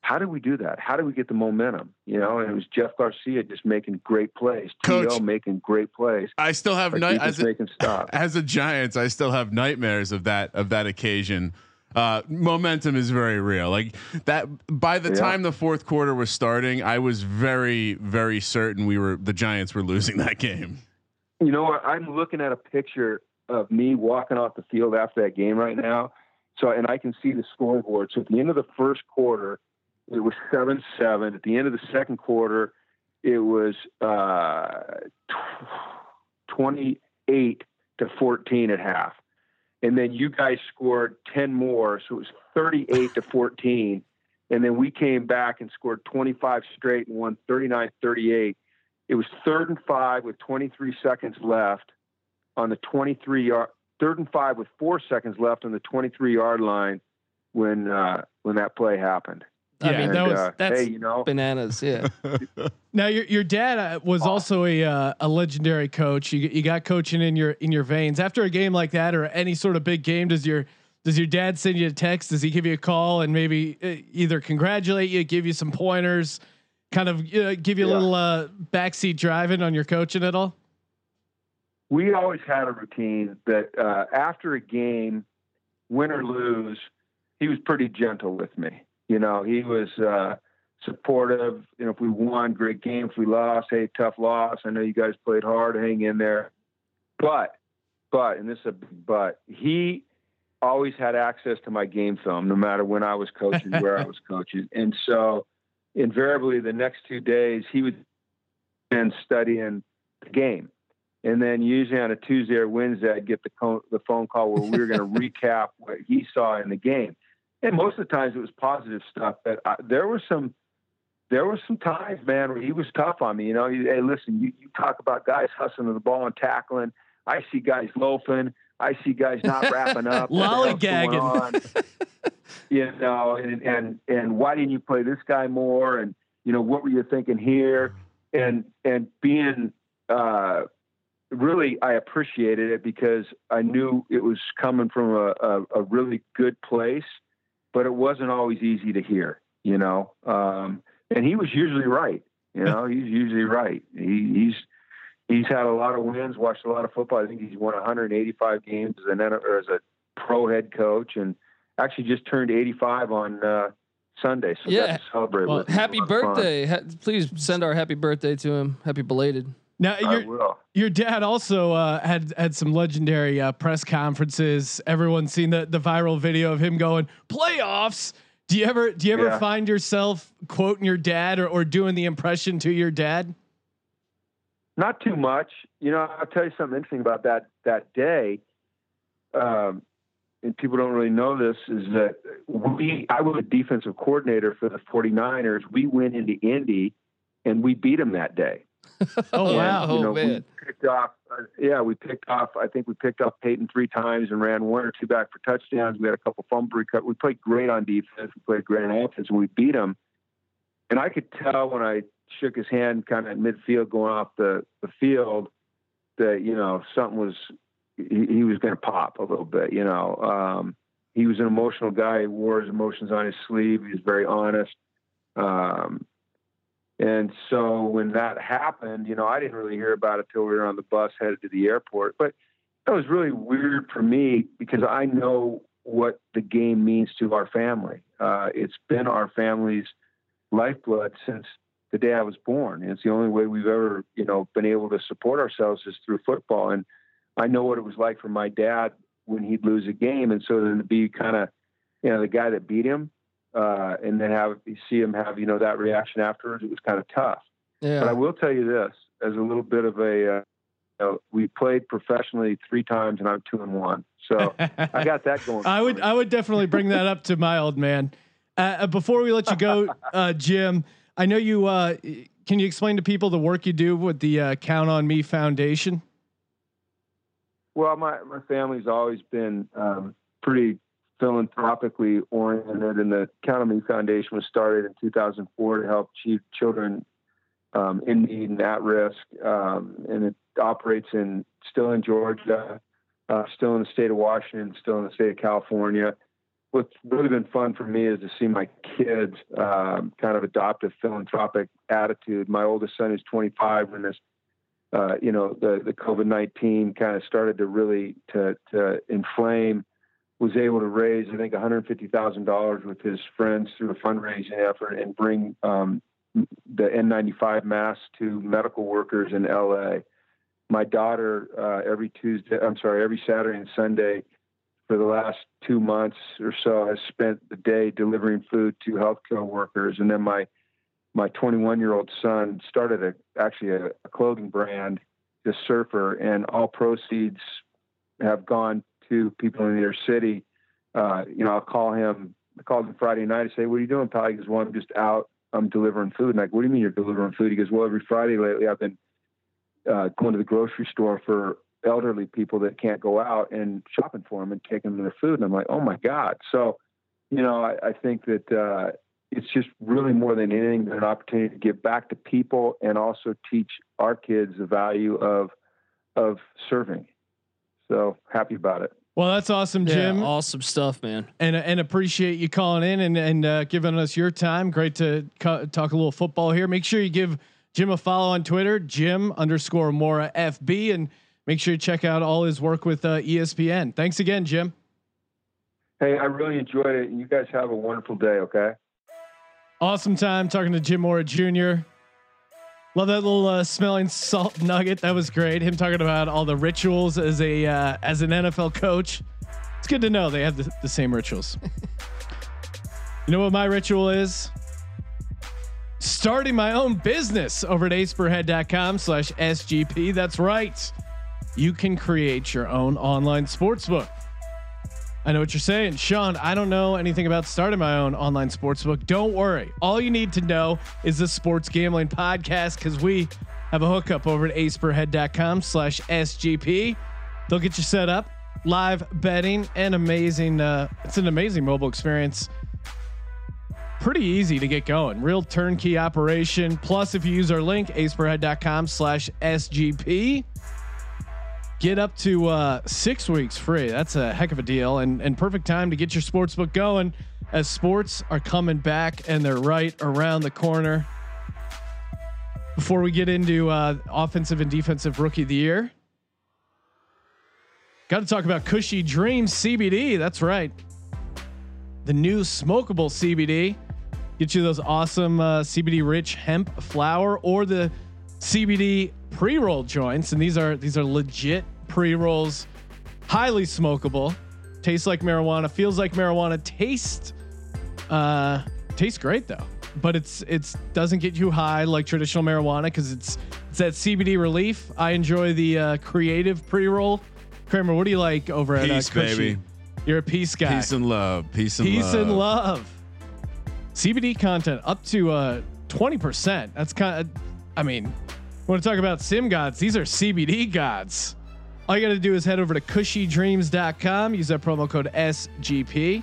how do we do that? How do we get the momentum? You know, and it was Jeff Garcia just making great plays, Coach, T.O. making great plays. I still have night as a, as a Giants. I still have nightmares of that of that occasion. Uh, momentum is very real. Like that. By the Yeah. time the fourth quarter was starting, I was very, very certain we were the Giants were losing that game. You know what? I'm looking at a picture of me walking off the field after that game right now. So, and I can see the scoreboard. So at the end of the first quarter, it was seven seven. At the end of the second quarter, it was uh, twenty eight to fourteen at half. And then you guys scored ten more, so it was thirty eight to fourteen. And then we came back and scored twenty five straight and won 39-38 it was third and five with 23 seconds left on the 23 yard third and five with four seconds left on the 23 yard line when uh, when that play happened. I Yeah, mean, that was- uh, that's hey, you know, bananas. Yeah. Now your your dad uh, was also a uh, a legendary coach. You you got coaching in your in your veins. After a game like that or any sort of big game, does your does your dad send you a text? Does he give you a call and maybe uh, either congratulate you, give you some pointers, kind of uh, give you a Yeah. little uh, backseat driving on your coaching at all? We always had a routine that uh, after a game, win or lose, he was pretty gentle with me. You know, he was uh, supportive. You know, if we won, great game. If we lost, hey, tough loss. I know you guys played hard. Hang in there. But, but, and this is a but, he always had access to my game film, no matter when I was coaching, where I was coaching. And so, invariably, the next two days, he would been studying the game. And then usually on a Tuesday or Wednesday, I'd get the, co- the phone call where we were going to recap what he saw in the game. And most of the times it was positive stuff. But I, there were some, there were some times, man, where he was tough on me. You know, he, hey, listen, you, you talk about guys hustling to the ball and tackling. I see guys loafing. I see guys not wrapping up. What the hell's going Lollygagging. you know, and, and, and why didn't you play this guy more? And, you know, what were you thinking here? And, and being, uh, really, I appreciated it because I knew it was coming from a, a, a really good place, but it wasn't always easy to hear, you know? Um, and he was usually right. You know, he's usually right. He, he's, he's had a lot of wins, watched a lot of football. I think he's won 185 games as an or as a pro head coach, and actually just turned 85 on uh, Sunday. So Yeah. celebrate. Well, with him. It was happy a lot of fun. birthday. Ha- please send our happy birthday to him. Happy belated. Now your your dad also uh, had had some legendary uh, press conferences. Everyone's seen the the viral video of him going playoffs. Do you ever do you ever Yeah. find yourself quoting your dad or, or doing the impression to your dad? Not too much. You know, I'll tell you something interesting about that that day. Um, and people don't really know this is that we I was a defensive coordinator for the 49ers. We went into Indy and we beat them that day. Oh wow! Oh, you know, man. we picked off. Uh, yeah, we picked off. I think we picked off Peyton three times and ran one or two back for touchdowns. We had a couple fumble recut. We played great on defense. We played great on offense, and we beat them. And I could tell when I shook his hand, kind of at midfield, going off the the field, that you know something was. He, he was going to pop a little bit. You know, um, he was an emotional guy. He wore his emotions on his sleeve. He was very honest. Um, and so when that happened, you know, I didn't really hear about it till we were on the bus headed to the airport. But that was really weird for me because I know what the game means to our family. Uh, it's been our family's lifeblood since the day I was born. It's the only way we've ever, you know, been able to support ourselves is through football. And I know what it was like for my dad when he'd lose a game, and so then to be kind of, you know, the guy that beat him, uh, and then have you see him have you know that reaction afterwards, it was kind of tough. Yeah. But I will tell you this, as a little bit of a, uh, you know, we played professionally three times, and I'm two and one, so I got that going. I would me. I would definitely bring that up to my old man. Uh, Uh, before we let you go, uh, Jim, I know you. Uh, can you explain to people the work you do with the uh, Count on Me Foundation? Well, my my family's always been um, pretty philanthropically oriented, and the Count on Me Foundation was started in 2004 to help children um, in need and at risk, um, and it operates in still in Georgia, uh, still in the state of Washington, still in the state of California. What's really been fun for me is to see my kids um, kind of adopt a philanthropic attitude. My oldest son is 25 when this uh, you know, the, the COVID nineteen kind of started to really to to inflame. Was able to raise, I think, one hundred fifty thousand dollars with his friends through a fundraising effort and bring um, the N ninety five masks to medical workers in L.A. My daughter uh, every Tuesday, I'm sorry, every Saturday and Sunday for the last two months or so has spent the day delivering food to healthcare workers, and then my my 21 year old son started a actually a, a clothing brand, the Surfer, and all proceeds have gone to people in their city. Uh, you know, I'll call him. I called him Friday night. and say, "What are you doing, pal?" He goes, "Well, I'm just out. I'm delivering food." And go, "What do you mean you're delivering food?" He goes, "Well, every Friday lately, I've been uh, going to the grocery store for elderly people that can't go out and shopping for them and taking them their food." And I'm like, "Oh my god!" So, you know, I, I think that. Uh, it's just really more than anything an opportunity to give back to people and also teach our kids the value of of serving. So happy about it. Well, that's awesome, Jim, Yeah, awesome stuff, man. and and appreciate you calling in and and uh, giving us your time. Great to co- talk a little football here. Make sure you give Jim a follow on Twitter, Jim underscore Mora FB, and make sure you check out all his work with uh, ESPN. Thanks again, Jim. Hey, I really enjoyed it. You guys have a wonderful day. Okay. Awesome time talking to Jim Mora Jr. Love that little uh, smelling salt nugget. That was great. Him talking about all the rituals as a uh, as an NFL coach. It's good to know they have the, the same rituals. you know what my ritual is? Starting my own business over at aceperhead.com slash SGP. That's right. You can create your own online sportsbook. I know what you're saying, Sean. I don't know anything about starting my own online sportsbook. Don't worry. All you need to know is the Sports Gambling Podcast because we have a hookup over at aceperhead.com slash SGP. They'll get you set up, live betting, and amazing. Uh, it's an amazing mobile experience. Pretty easy to get going. Real turnkey operation. Plus, if you use our link, aceperhead.com slash SGP, get up to uh, six weeks free. That's a heck of a deal and and perfect time to get your sports book going as sports are coming back and they're right around the corner. Before we get into uh, offensive and defensive rookie of the year, got to talk about Kushy Dreams CBD. That's right, the new smokable CBD. Get you those awesome uh, CBD rich hemp flower or the CBD pre-roll joints, and these are these are legit pre-rolls, highly smokable, tastes like marijuana, feels like marijuana, tastes uh tastes great though. But it's it's doesn't get you high like traditional marijuana because it's it's that CBD relief. I enjoy the uh, creative pre-roll. Kramer, what do you like over at uh, Peace, Kushy? baby. You're a peace guy. Peace and love. Peace and Peace love. and love. CBD content up to uh 20%. That's kind of I mean, want to talk about sim gods? These are CBD gods. All you got to do is head over to kushydreams.com, use that promo code SGP.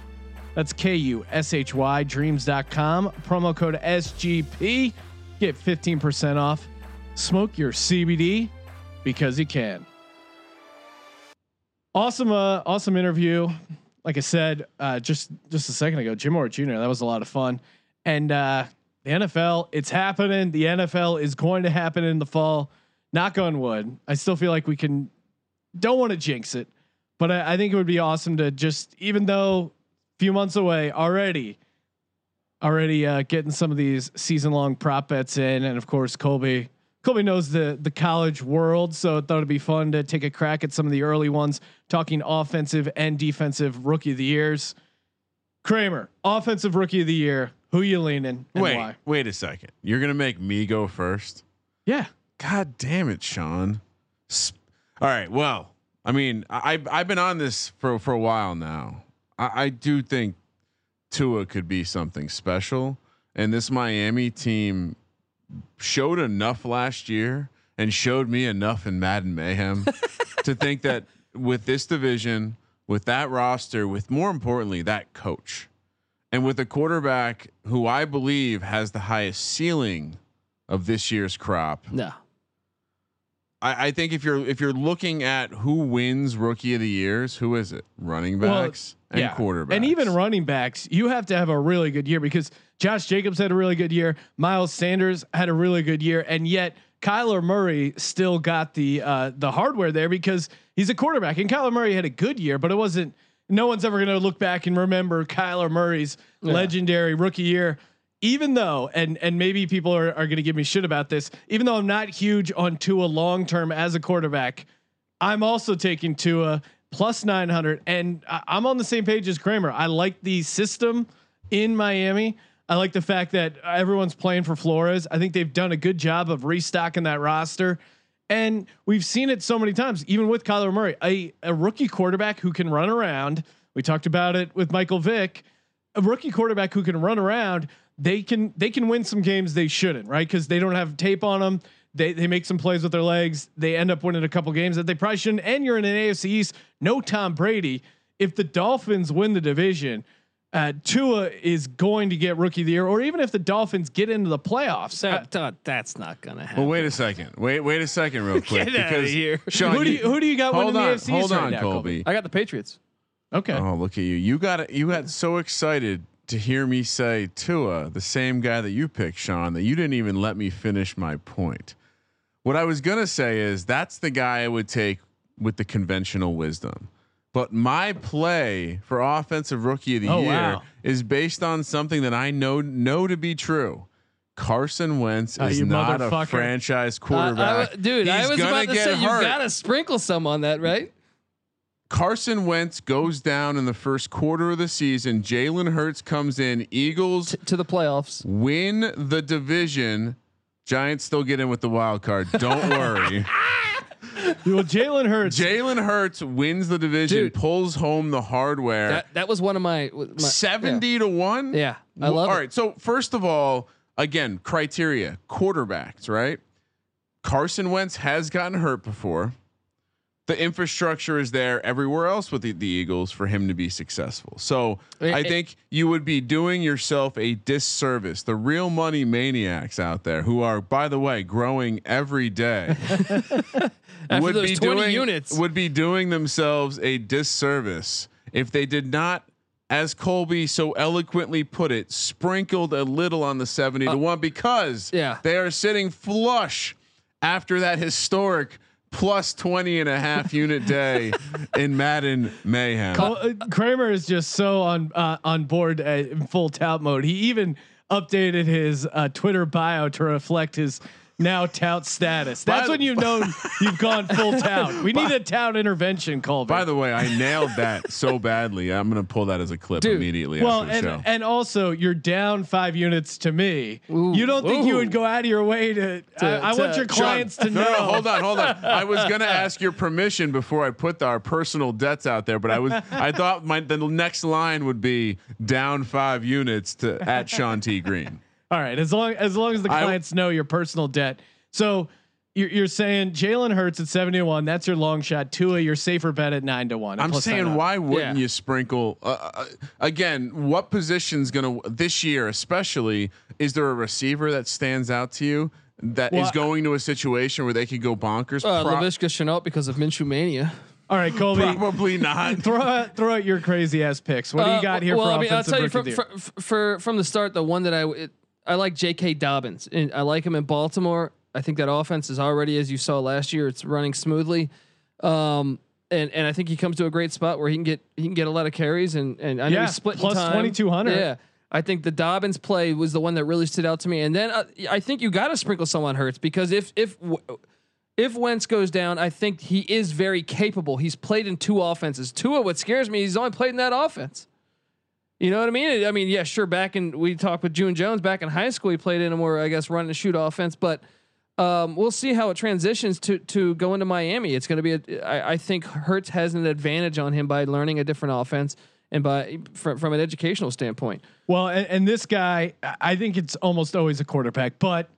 That's K U S H Y dreams.com, promo code SGP. Get 15% off. Smoke your CBD because you can. Awesome, uh, awesome interview. Like I said, uh, just just a second ago, Jim Mora Jr. That was a lot of fun, and uh, the NFL, it's happening. The NFL is going to happen in the fall. Knock on wood. I still feel like we can. Don't want to jinx it, but I, I think it would be awesome to just, even though a few months away already, already uh, getting some of these season long prop bets in, and of course Colby Colby knows the the college world, so I thought it'd be fun to take a crack at some of the early ones, talking offensive and defensive rookie of the years. Kramer, offensive rookie of the year. Who you leaning and Wait, why? wait a second. You're gonna make me go first? Yeah, God damn it, Sean. Sp- All right. Well, I mean, I I've- I've been on this for for a while now. I, I do think Tua could be something special, and this Miami team showed enough last year and showed me enough in Madden Mayhem to think that with this division, with that roster, with more importantly that coach, and with a quarterback who I believe has the highest ceiling of this year's crop. No. I, I think if you're if you're looking at who wins rookie of the years, who is it? Running Well, backs and quarterbacks, and even running backs. You have to have a really good year because Josh Jacobs had a really good year. Miles Sanders had a really good year, and yet Kyler Murray still got the uh, the hardware there because he's a quarterback. And Kyler Murray had a good year, but it wasn't. No one's ever going to look back and remember Kyler Murray's legendary rookie year. Even though, and and maybe people are, are going to give me shit about this, even though I'm not huge on Tua long term as a quarterback, I'm also taking Tua plus 900, and I, I'm on the same page as Kramer. I like the system in Miami. I like the fact that everyone's playing for Flores. I think they've done a good job of restocking that roster. And we've seen it so many times, even with Kyler Murray, a, a rookie quarterback who can run around. We talked about it with Michael Vick, a rookie quarterback who can run around. They can they can win some games they shouldn't, right? Because they don't have tape on them. They they make some plays with their legs. They end up winning a couple games that they probably shouldn't. And you're in an AFC East, no Tom Brady. If the Dolphins win the division, uh, Tua is going to get rookie of the year, or even if the Dolphins get into the playoffs. That, uh, that's not gonna happen. Well, wait a second. Wait, wait a second, real quick. Get outta because here. Sean, who do you who do you got hold winning on, the AFC hold on, right now, Colby. I got the Patriots. Okay. Oh, look at you! You got it. You got so excited to hear me say Tua, the same guy that you picked, Sean, that you didn't even let me finish my point. What I was gonna say is that's the guy I would take with the conventional wisdom. But my play for offensive rookie of the Oh, year wow. is based on something that I know know to be true. Carson Wentz Oh, is you not a motherfucker. franchise Uh, I quarterback. w- dude, I was about to get say hurt. you gotta sprinkle some on that, right? Carson Wentz goes down in the first quarter of the season. Jalen Hurts comes in. Eagles T- to the playoffs. win the division. Giants still get in with the wild card. Don't worry. Well, Jalen Hurts. Jalen Hurts wins the division, Dude. pulls home the hardware. That that was one of my, my 70 to 1? Yeah, I love All it. right. So, first of all, again, criteria quarterbacks, right? Carson Wentz has gotten hurt before. The infrastructure is there everywhere else with the, the Eagles for him to be successful. So, It- I it- think you would be doing yourself a disservice. The real money maniacs out there, who are, by the way, growing every day, After those 20 units. would be doing themselves a disservice if they did not, as Colby so eloquently put it, sprinkled a little on the 70 to 1 because Uh, yeah. they are sitting flush after that historic plus 20 and a half unit day in Madden Mayhem. Uh, Kramer is just so on uh, on board uh, in full tout mode. He even updated his uh, Twitter bio to reflect his now tout status. That's By- when you know you've gone full tout. We need a tout intervention, Colby. By the way, I nailed that so badly. I'm going to pull that as a clip Dude, immediately well, after the and show. and also you're down five units to me. Ooh. you don't think you would go out of your way to? I, I want your Sean, clients to no, know. no, hold on, hold on. I was gonna ask your permission before I put our personal debts out there, but I was I thought my the next line would be down five units to at Sean T Green. All right, as long as long as the I- clients know your personal debt. So you're, you're saying Jalen Hurts at seventy to one. That's your long shot. Tua, your safer bet at nine to one. I'm saying why wouldn't Yeah. you sprinkle uh, uh, again? What position's gonna this year, especially? Is there a receiver that stands out to you that is Well, going to a situation where they could go bonkers? Uh, Pro- Laviska Shenault because of Minshew mania. All right, Colby. probably not. throw out throw out your crazy ass picks. What do Uh, you got here well, for I mean, I'll offensive tell you rookie from, the for, for from the start, the one that I it, I like J.K. Dobbins, and I like him in Baltimore. I think that offense is already, as you saw last year, it's running smoothly. Um, and and I think he comes to a great spot where he can get he can get a lot of carries and and I know Yeah, he's split 2200. Yeah, I think the Dobbins play was the one that really stood out to me. And then uh, I think you got to sprinkle someone Hurts because if if if Wentz goes down, I think he is very capable. He's played in two offenses. Tua, what scares me, he's only played in that offense. You know what I mean? I mean, yeah, sure. Back in we talked with June Jones back in high school, he played in a more, I guess, run and shoot offense. But um, we'll see how it transitions to to go into Miami. It's going to be. A, I, I think Hurts has an advantage on him by learning a different offense and by from, from an educational standpoint. Well, and, and this guy, I think it's almost always a quarterback, but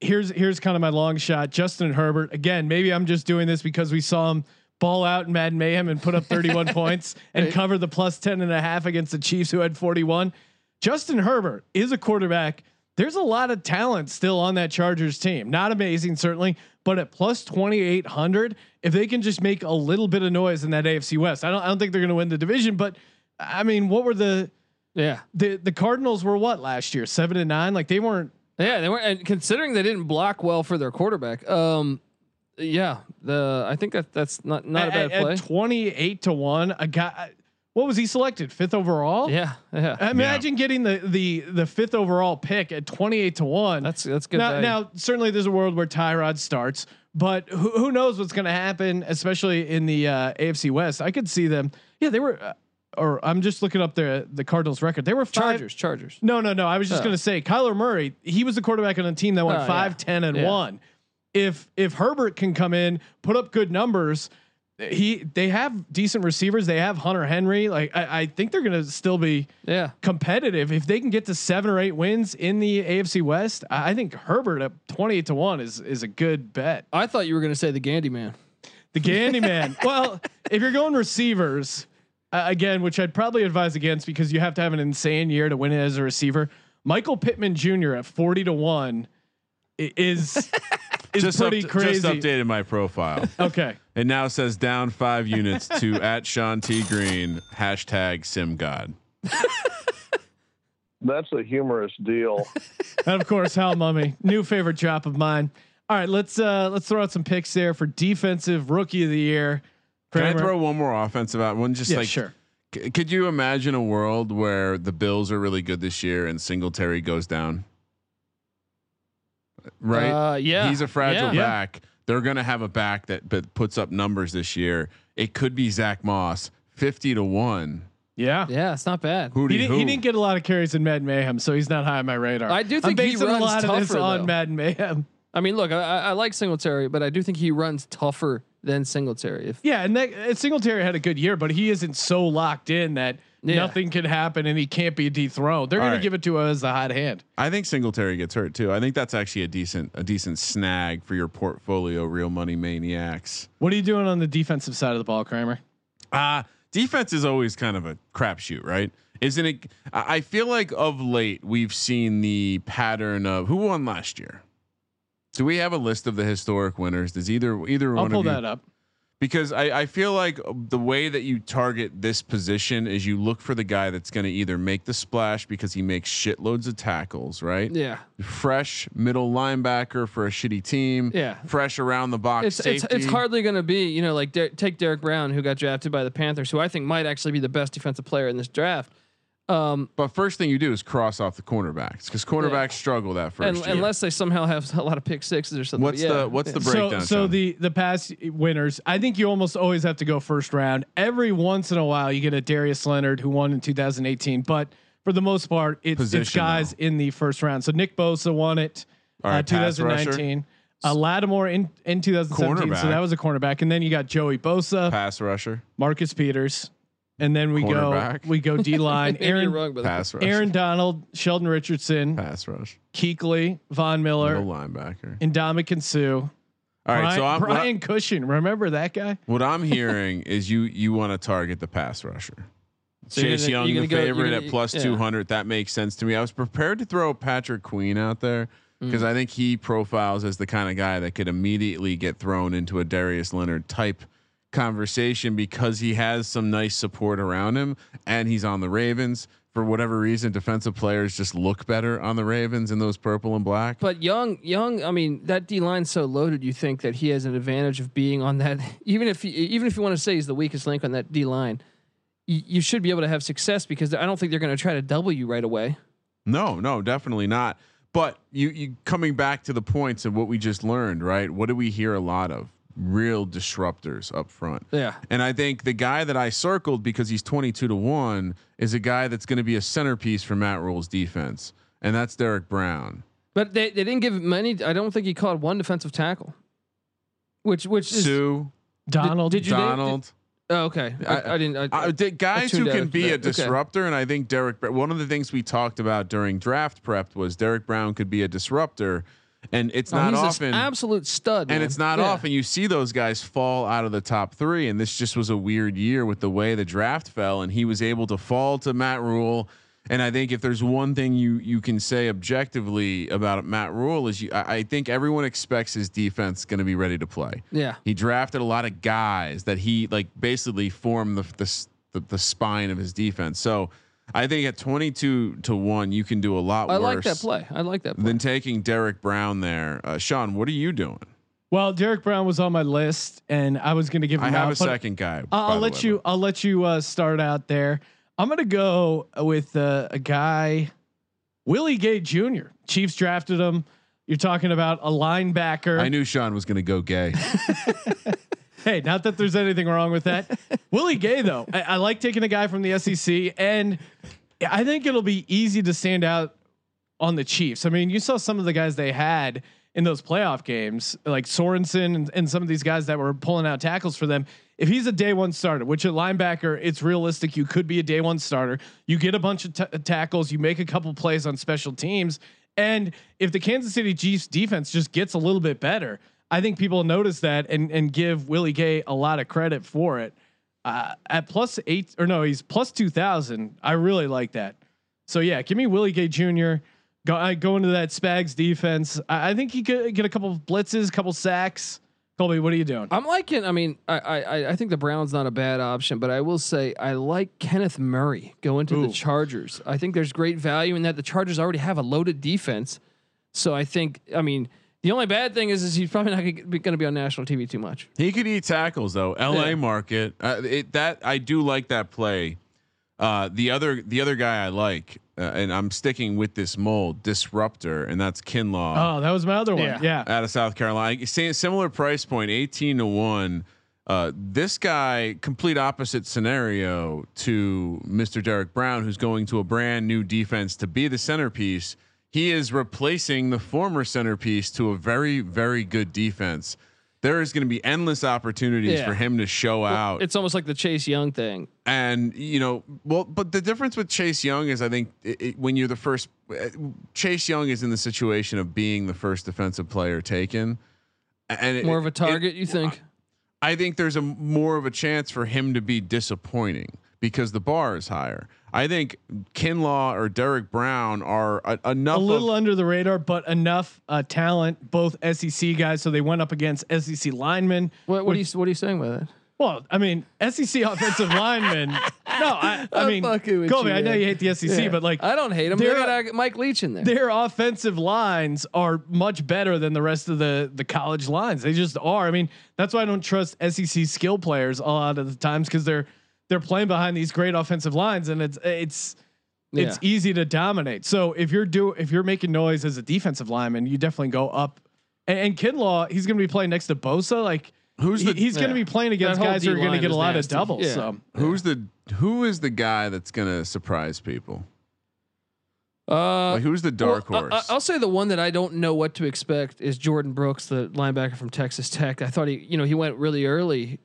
here's here's kind of my long shot. Justin Herbert again. Maybe I'm just doing this because we saw him ball out in Madden Mayhem and put up 31 points and cover the plus 10 and a half against the Chiefs who had 41. Justin Herbert is a quarterback. There's a lot of talent still on that Chargers team. Not amazing, certainly, but at plus 2,800, if they can just make a little bit of noise in that AFC West, I don't, I don't think they're going to win the division. But I mean, what were the Yeah, the the Cardinals were what last year? Seven and nine. Like they weren't. yeah. They weren't, and considering they didn't block well for their quarterback. Um, yeah, the I think that that's not not a bad at, play. At 28 to one, a guy. What was he selected? Fifth overall. yeah, yeah. Imagine getting the the the fifth overall pick at 28 to one. That's that's good. now, now certainly there's a world where Tyrod starts, but who, who knows what's going to happen, especially in the uh, AFC West. I could see them. Yeah, they were. Uh, or I'm just looking up the the Cardinals record. They were five, Chargers, Chargers. No, no, no. I was just Oh. going to say Kyler Murray. He was the quarterback on a team that went Oh, yeah. five, ten, and Yeah. one. If if Herbert can come in, put up good numbers, he they have decent receivers. They have Hunter Henry. Like I, I think they're going to still be Yeah, competitive if they can get to seven or eight wins in the AFC West. I I think Herbert at twenty eight to one is is a good bet. I thought you were going to say the Gandy man. The Gandy man. Well, if you're going receivers uh, again, which I'd probably advise against because you have to have an insane year to win it as a receiver. Michael Pittman Jr. at forty to one is is just pretty up- crazy. Just updated my profile. Okay. it now says down five units to at Sean T Green hashtag Sim God. That's a humorous deal. and of course, Hal Mummy, new favorite drop of mine. All right, let's uh let's throw out some picks there for defensive rookie of the year. Can I throw one more offensive out? One just Yeah, like sure. c- could you imagine a world where the Bills are really good this year and Singletary goes down? Right. Uh, yeah, He's a fragile Yeah. back. They're gonna have a back that but puts up numbers this year. It could be Zach Moss, fifty to one. Yeah. Yeah, it's not bad. Who He, didn't, he didn't get a lot of carries in Madden Mayhem, so he's not high on my radar. I do I'm think he basing a runs lot of this tougher, on though. Madden Mayhem. I mean, look, I, I I like Singletary, but I do think he runs tougher than Singletary. If Yeah, and that, Singletary had a good year, but he isn't so locked in that Yeah. nothing can happen and he can't be dethroned. They're going right. to give it to us as a hot hand. I think Singletary gets hurt too. I think that's actually a decent a decent snag for your portfolio, real money maniacs. What are you doing on the defensive side of the ball, Kramer? Uh defense is always kind of a crapshoot, right? Isn't it? I feel like of late we've seen the pattern of who won last year. Do we have a list of the historic winners? Does either either I'll one pull of you? that up. Because I, I feel like the way that you target this position is you look for the guy that's going to either make the splash because he makes shitloads of tackles, right? yeah, Fresh middle linebacker for a shitty team. Yeah. Fresh around the box it's it's, it's hardly going to be you know like Der- take Derrick Brown who got drafted by the Panthers, who I think might actually be the best defensive player in this draft. Um, But first thing you do is cross off the cornerbacks because cornerbacks struggle that first and, year. unless they somehow have a lot of pick sixes or something. what's Yeah. the what's the So, breakdown? so Sean? the the past winners, I think you almost always have to go first round. Every once in a while, you get a Darius Leonard who won in 2018, but for the most part, it's, it's guys though. in the first round. So Nick Bosa won it, All uh, right, pass rusher. 2019. Uh, Lattimore in in 2017, so that was a cornerback, and then you got Joey Bosa, pass rusher, Marcus Peters, and then we go we go D line. Aaron wrong, but pass rusher, Aaron Donald, Sheldon Richardson, pass rush, Kuechly, Von Miller, middle linebacker. and Ndamukong Suh. All right, Brian, so I'm, what, I, Brian Cushing, remember that guy? what I'm hearing is you you want to target the pass rusher. So you're Chase gonna- Young, the go- favorite gonna- at plus yeah. 200. That makes sense to me. I was prepared to throw Patrick Queen out there Mm. because I think he profiles as the kind of guy that could immediately get thrown into a Darius Leonard type conversation because he has some nice support around him and he's on the Ravens. For whatever reason, defensive players just look better on the Ravens in those purple and black. But Young, Young, I mean, that D line's so loaded. You think that he has an advantage of being on that, even if he, even if you want to say he's the weakest link on that D line. y- you should be able to have success because I don't think they're going to try to double you right away. No, no, definitely not. But you, you coming back to the points of what we just learned, right? What do we hear a lot of? Real disruptors up front. Yeah. And I think the guy that I circled because he's 22 to 1 is a guy that's going to be a centerpiece for Matt Rhule's defense. And that's Derrick Brown. But they, they didn't give him many. I don't think he caught one defensive tackle. Which which is Suh, Donald. did you name- Donald. oh, okay. I, I didn't. I, the guys who can be that. a Okay. disruptor, and I think Derrick. One of the things we talked about during draft prep was Derrick Brown could be a disruptor, and it's not often. absolute stud. and it's not Yeah. often you see those guys fall out of the top three. And this just was a weird year with the way the draft fell, and he was able to fall to Matt Rhule. And I think if there's one thing you you can say objectively about Matt Rhule is you, I, I think everyone expects his defense going to be ready to play. Yeah. He drafted a lot of guys that he like basically formed the the, the, the spine of his defense. So I think at 22 to 1 you can do a lot worse. I like that play. I like that play. than taking Derrick Brown there. Uh, Sean, what are you doing? Well, Derrick Brown was on my list, and I was going to give him I have out, a second guy. I'll, I'll let way, you. I'll let you uh, start out there. I'm going to go with uh, a guy, Willie Gay Jr. Chiefs drafted him. You're talking about a linebacker. I knew Sean was going to go gay. Hey, not that there's anything wrong with that. Willie Gay, though, I, I like taking a guy from the SEC, and I think it'll be easy to stand out on the Chiefs. I mean, you saw some of the guys they had in those playoff games, like Sorensen and, and some of these guys that were pulling out tackles for them. If he's a day one starter, which at linebacker, it's realistic, you could be a day one starter. You get a bunch of t- tackles, you make a couple plays on special teams, and if the Kansas City Chiefs defense just gets a little bit better, I think people notice that and and give Willie Gay a lot of credit for it. Uh, at plus eight or no, he's plus two thousand. I really like that. So yeah, give me Willie Gay Jr. Go I go into that Spags defense. I, I think he could get a couple of blitzes, a couple sacks. Colby, what are you doing? I'm liking. I mean, I, I I think the Browns not a bad option, but I will say I like Kenneth Murray going to Ooh. the Chargers. I think there's great value in that. The Chargers already have a loaded defense, so I think. I mean, the only bad thing is, is he's probably not going to be on national TV too much. He could eat tackles though. L.A. Yeah. market. Uh, it, that I do like that play. Uh, the other the other guy I like, uh, and I'm sticking with this mold disruptor, and that's Kinlaw Oh, that was my other one. Yeah. Yeah. out of South Carolina. Same similar price point, 18 to one. Uh, this guy, complete opposite scenario to Mr. Derrick Brown, who's going to a brand new defense to be the centerpiece. He is replacing the former centerpiece to a very, very good defense. There is going to be endless opportunities Yeah. for him to show out. It's almost like the Chase Young thing. And you know, well, but the difference with Chase Young is, I think, it, it- when you're the first, uh, Chase Young is in the situation of being the first defensive player taken, and it- More of a target, you think? I think there's a more of a chance for him to be disappointing because the bar is higher. I think Kinlaw or Derrick Brown are a, enough. A little of, under the radar, but enough uh, talent, both SEC guys. So they went up against SEC linemen. What, what are you What are you saying with it? Well, I mean, SEC offensive linemen. No, I, I I'm mean, fucking with Colby, you, I know you hate the SEC, Yeah. but like I don't hate them. They they're- got Mike Leach in there. their offensive lines are much better than the rest of the the college lines. They just are. I mean, that's why I don't trust SEC skill players a lot of the times because they're they're playing behind these great offensive lines, and it's it's it's Yeah. easy to dominate. So if you're do if you're making noise as a defensive lineman, you definitely go up. And, and Kinlaw, he's going to be playing next to Bosa. Like Who's he- the- he's going to be playing against whole guys who are going to get a lot nasty. of doubles. Yeah. So who's the who is the guy that's going to surprise people? Uh, Like who's the dark well, horse? I, will say the one that I don't know what to expect is Jordyn Brooks, the linebacker from Texas Tech. I thought he, you know, he went really early.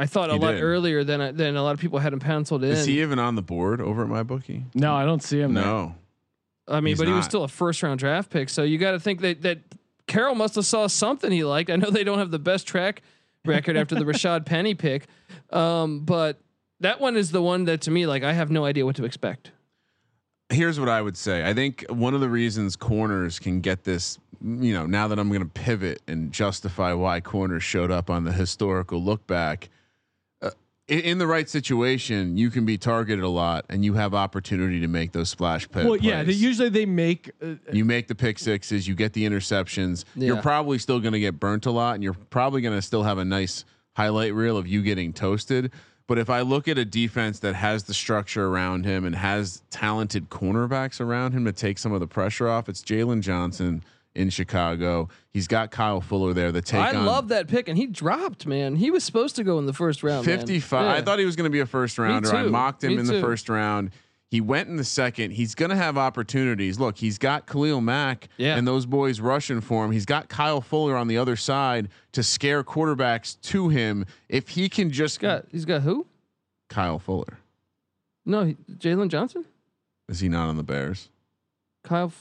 I thought He a lot did. earlier than I, than a lot of people had him penciled in. is he even on the board over at MyBookie? no, I don't see him. there. No. I mean, he's but he was still a first round draft pick. So you got to think that that Carroll must have saw something he liked. I know they don't have the best track record after the Rashad Penny pick, um, but that one is the one that to me, like, I have no idea what to expect. here's what I would say. I think one of the reasons corners can get this, you know, now that I'm going to pivot and justify why corners showed up on the historical look back. Uh, in, in the right situation, you can be targeted a lot, and you have opportunity to make those splash pa- Well, plays. yeah, they, usually they make uh, you make the pick sixes, you get the interceptions. You're probably still going to get burnt a lot, and you're probably going to still have a nice highlight reel of you getting toasted. But if I look at a defense that has the structure around him and has talented cornerbacks around him to take some of the pressure off, it's Jaylon Johnson in Chicago. He's got Kyle Fuller there. The take I on love that pick, and he dropped. Man, he was supposed to go in the first round. 55. Yeah. I thought he was going to be a first rounder. I mocked him Me in the first round. He went in the second. He's going to have opportunities. Look, he's got Khalil Mack Yeah. and those boys rushing for him. He's got Kyle Fuller on the other side to scare quarterbacks to him. If he can just got he's got who? Kyle Fuller. No, Jaylon Johnson, Is he not on the Bears? Kyle.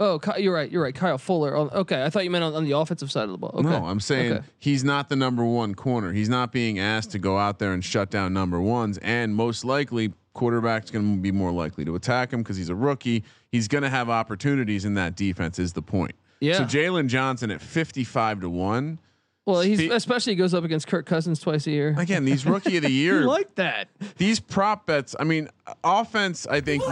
F- Oh, Ky- you're right. You're right. Kyle Fuller. Okay, I thought you meant on, on the offensive side of the ball. Okay. No, I'm saying Okay. he's not the number one corner. He's not being asked to go out there and shut down number ones. And most likely, quarterback's going to be more likely to attack him because he's a rookie. He's going to have opportunities in that defense. Is the point? Yeah. So Jaylon Johnson at 55 to one. Well, he's Spe- especially he goes up against Kirk Cousins twice a year. Again, these rookie of the year, like that? these prop bets. I mean, offense. I think.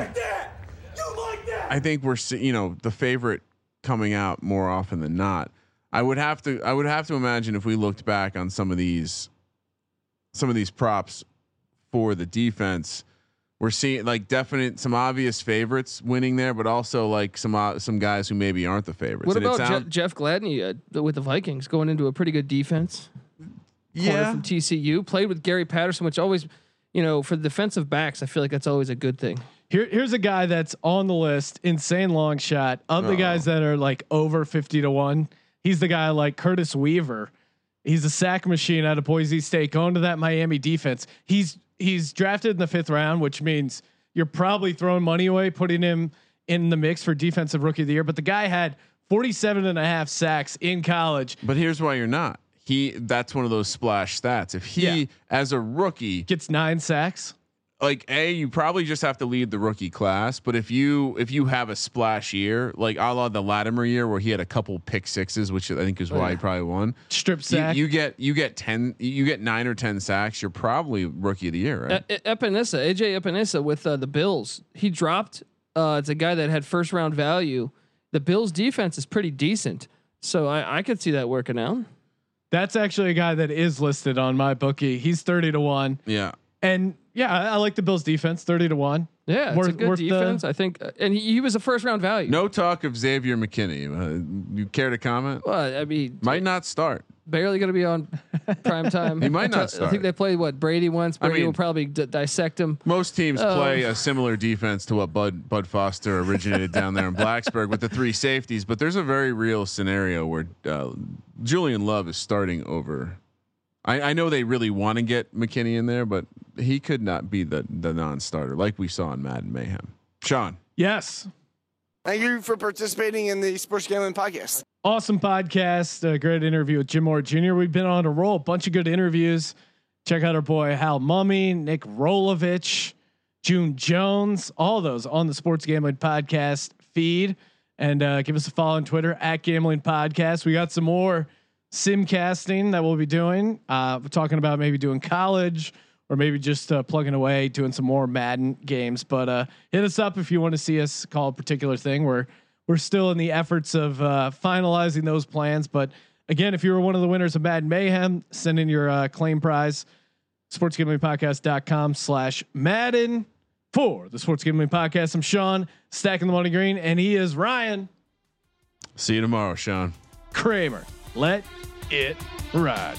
I think we're you know the favorite coming out more often than not. I would have to I would have to imagine if we looked back on some of these some of these props for the defense, we're seeing like definite some obvious favorites winning there, but also like some uh, some guys who maybe aren't the favorites. what And about Je- Jeff Gladney uh, with the Vikings going into a pretty good defense? Yeah, from TCU played with Gary Patterson, which always, you know, for the defensive backs, I feel like that's always a good thing. Here, here's a guy that's on the list. Insane long shot of the Uh-oh. guys oh. that are like over fifty to one. He's the guy like Curtis Weaver. He's a sack machine out of Boise State, going to that Miami defense. He's he's drafted in the fifth round, which means you're probably throwing money away putting him in the mix for defensive rookie of the year. But the guy had 47 and a half sacks in college. but here's why you're not. He that's one of those splash stats. If he Yeah. as a rookie Gets nine sacks. like a you probably just have to lead the rookie class but if you if you have a splash year like a la the Lattimore year where he had a couple pick sixes which i think is why he probably won Strip you, sack. you get you get 10 you get 9 or 10 sacks you're probably rookie of the year right E- Epenesa, AJ Epenesa with uh, the Bills, he dropped. Uh, it's a guy that had first round value. The Bills defense is pretty decent, so I, I could see that working out. That's actually a guy that is listed on MyBookie. He's 30 to one. yeah And yeah, I, I like the Bills defense, 30 to one. Yeah, it's Worth- a good worth the- defense. I think, uh, and he, he was a first round value. no talk of xavier mckinney uh, you care to comment well, I mean, might not start barely going to be on prime time. He might not start. I think they played what Brady once. I Brady mean- will probably d- dissect him. Most teams Oh. play a similar defense to what Bud Bud Foster originated down there in Blacksburg with the three safeties, but there's a very real scenario where uh, Julian Love is starting over. I, I know they really want to get McKinney in there, but he could not be the the non-starter like we saw in Madden Mayhem. Sean, Yes. Thank you for participating in the Sports Gambling Podcast. Awesome podcast. A great interview with Jim Mora Jr. We've been on a roll, a bunch of good interviews. Check out our boy Hal Mumme, Nick Rolovich, June Jones, all those on the Sports Gambling Podcast feed. And uh, give us a follow on Twitter at Gambling Podcast. We got some more sim casting that we'll be doing. Uh, we're talking about maybe doing college or maybe just uh, plugging away, doing some more Madden games. But uh, hit us up if you want to see us call a particular thing. We're we're still in the efforts of uh, finalizing those plans. But again, if you were one of the winners of Madden Mayhem, send in your uh, claim prize. SportsGamblingPodcast.com slash Madden for the Sports Gambling Podcast. I'm Sean, stacking the money green, and he is Ryan see you tomorrow, Sean. Kramer. Let it ride.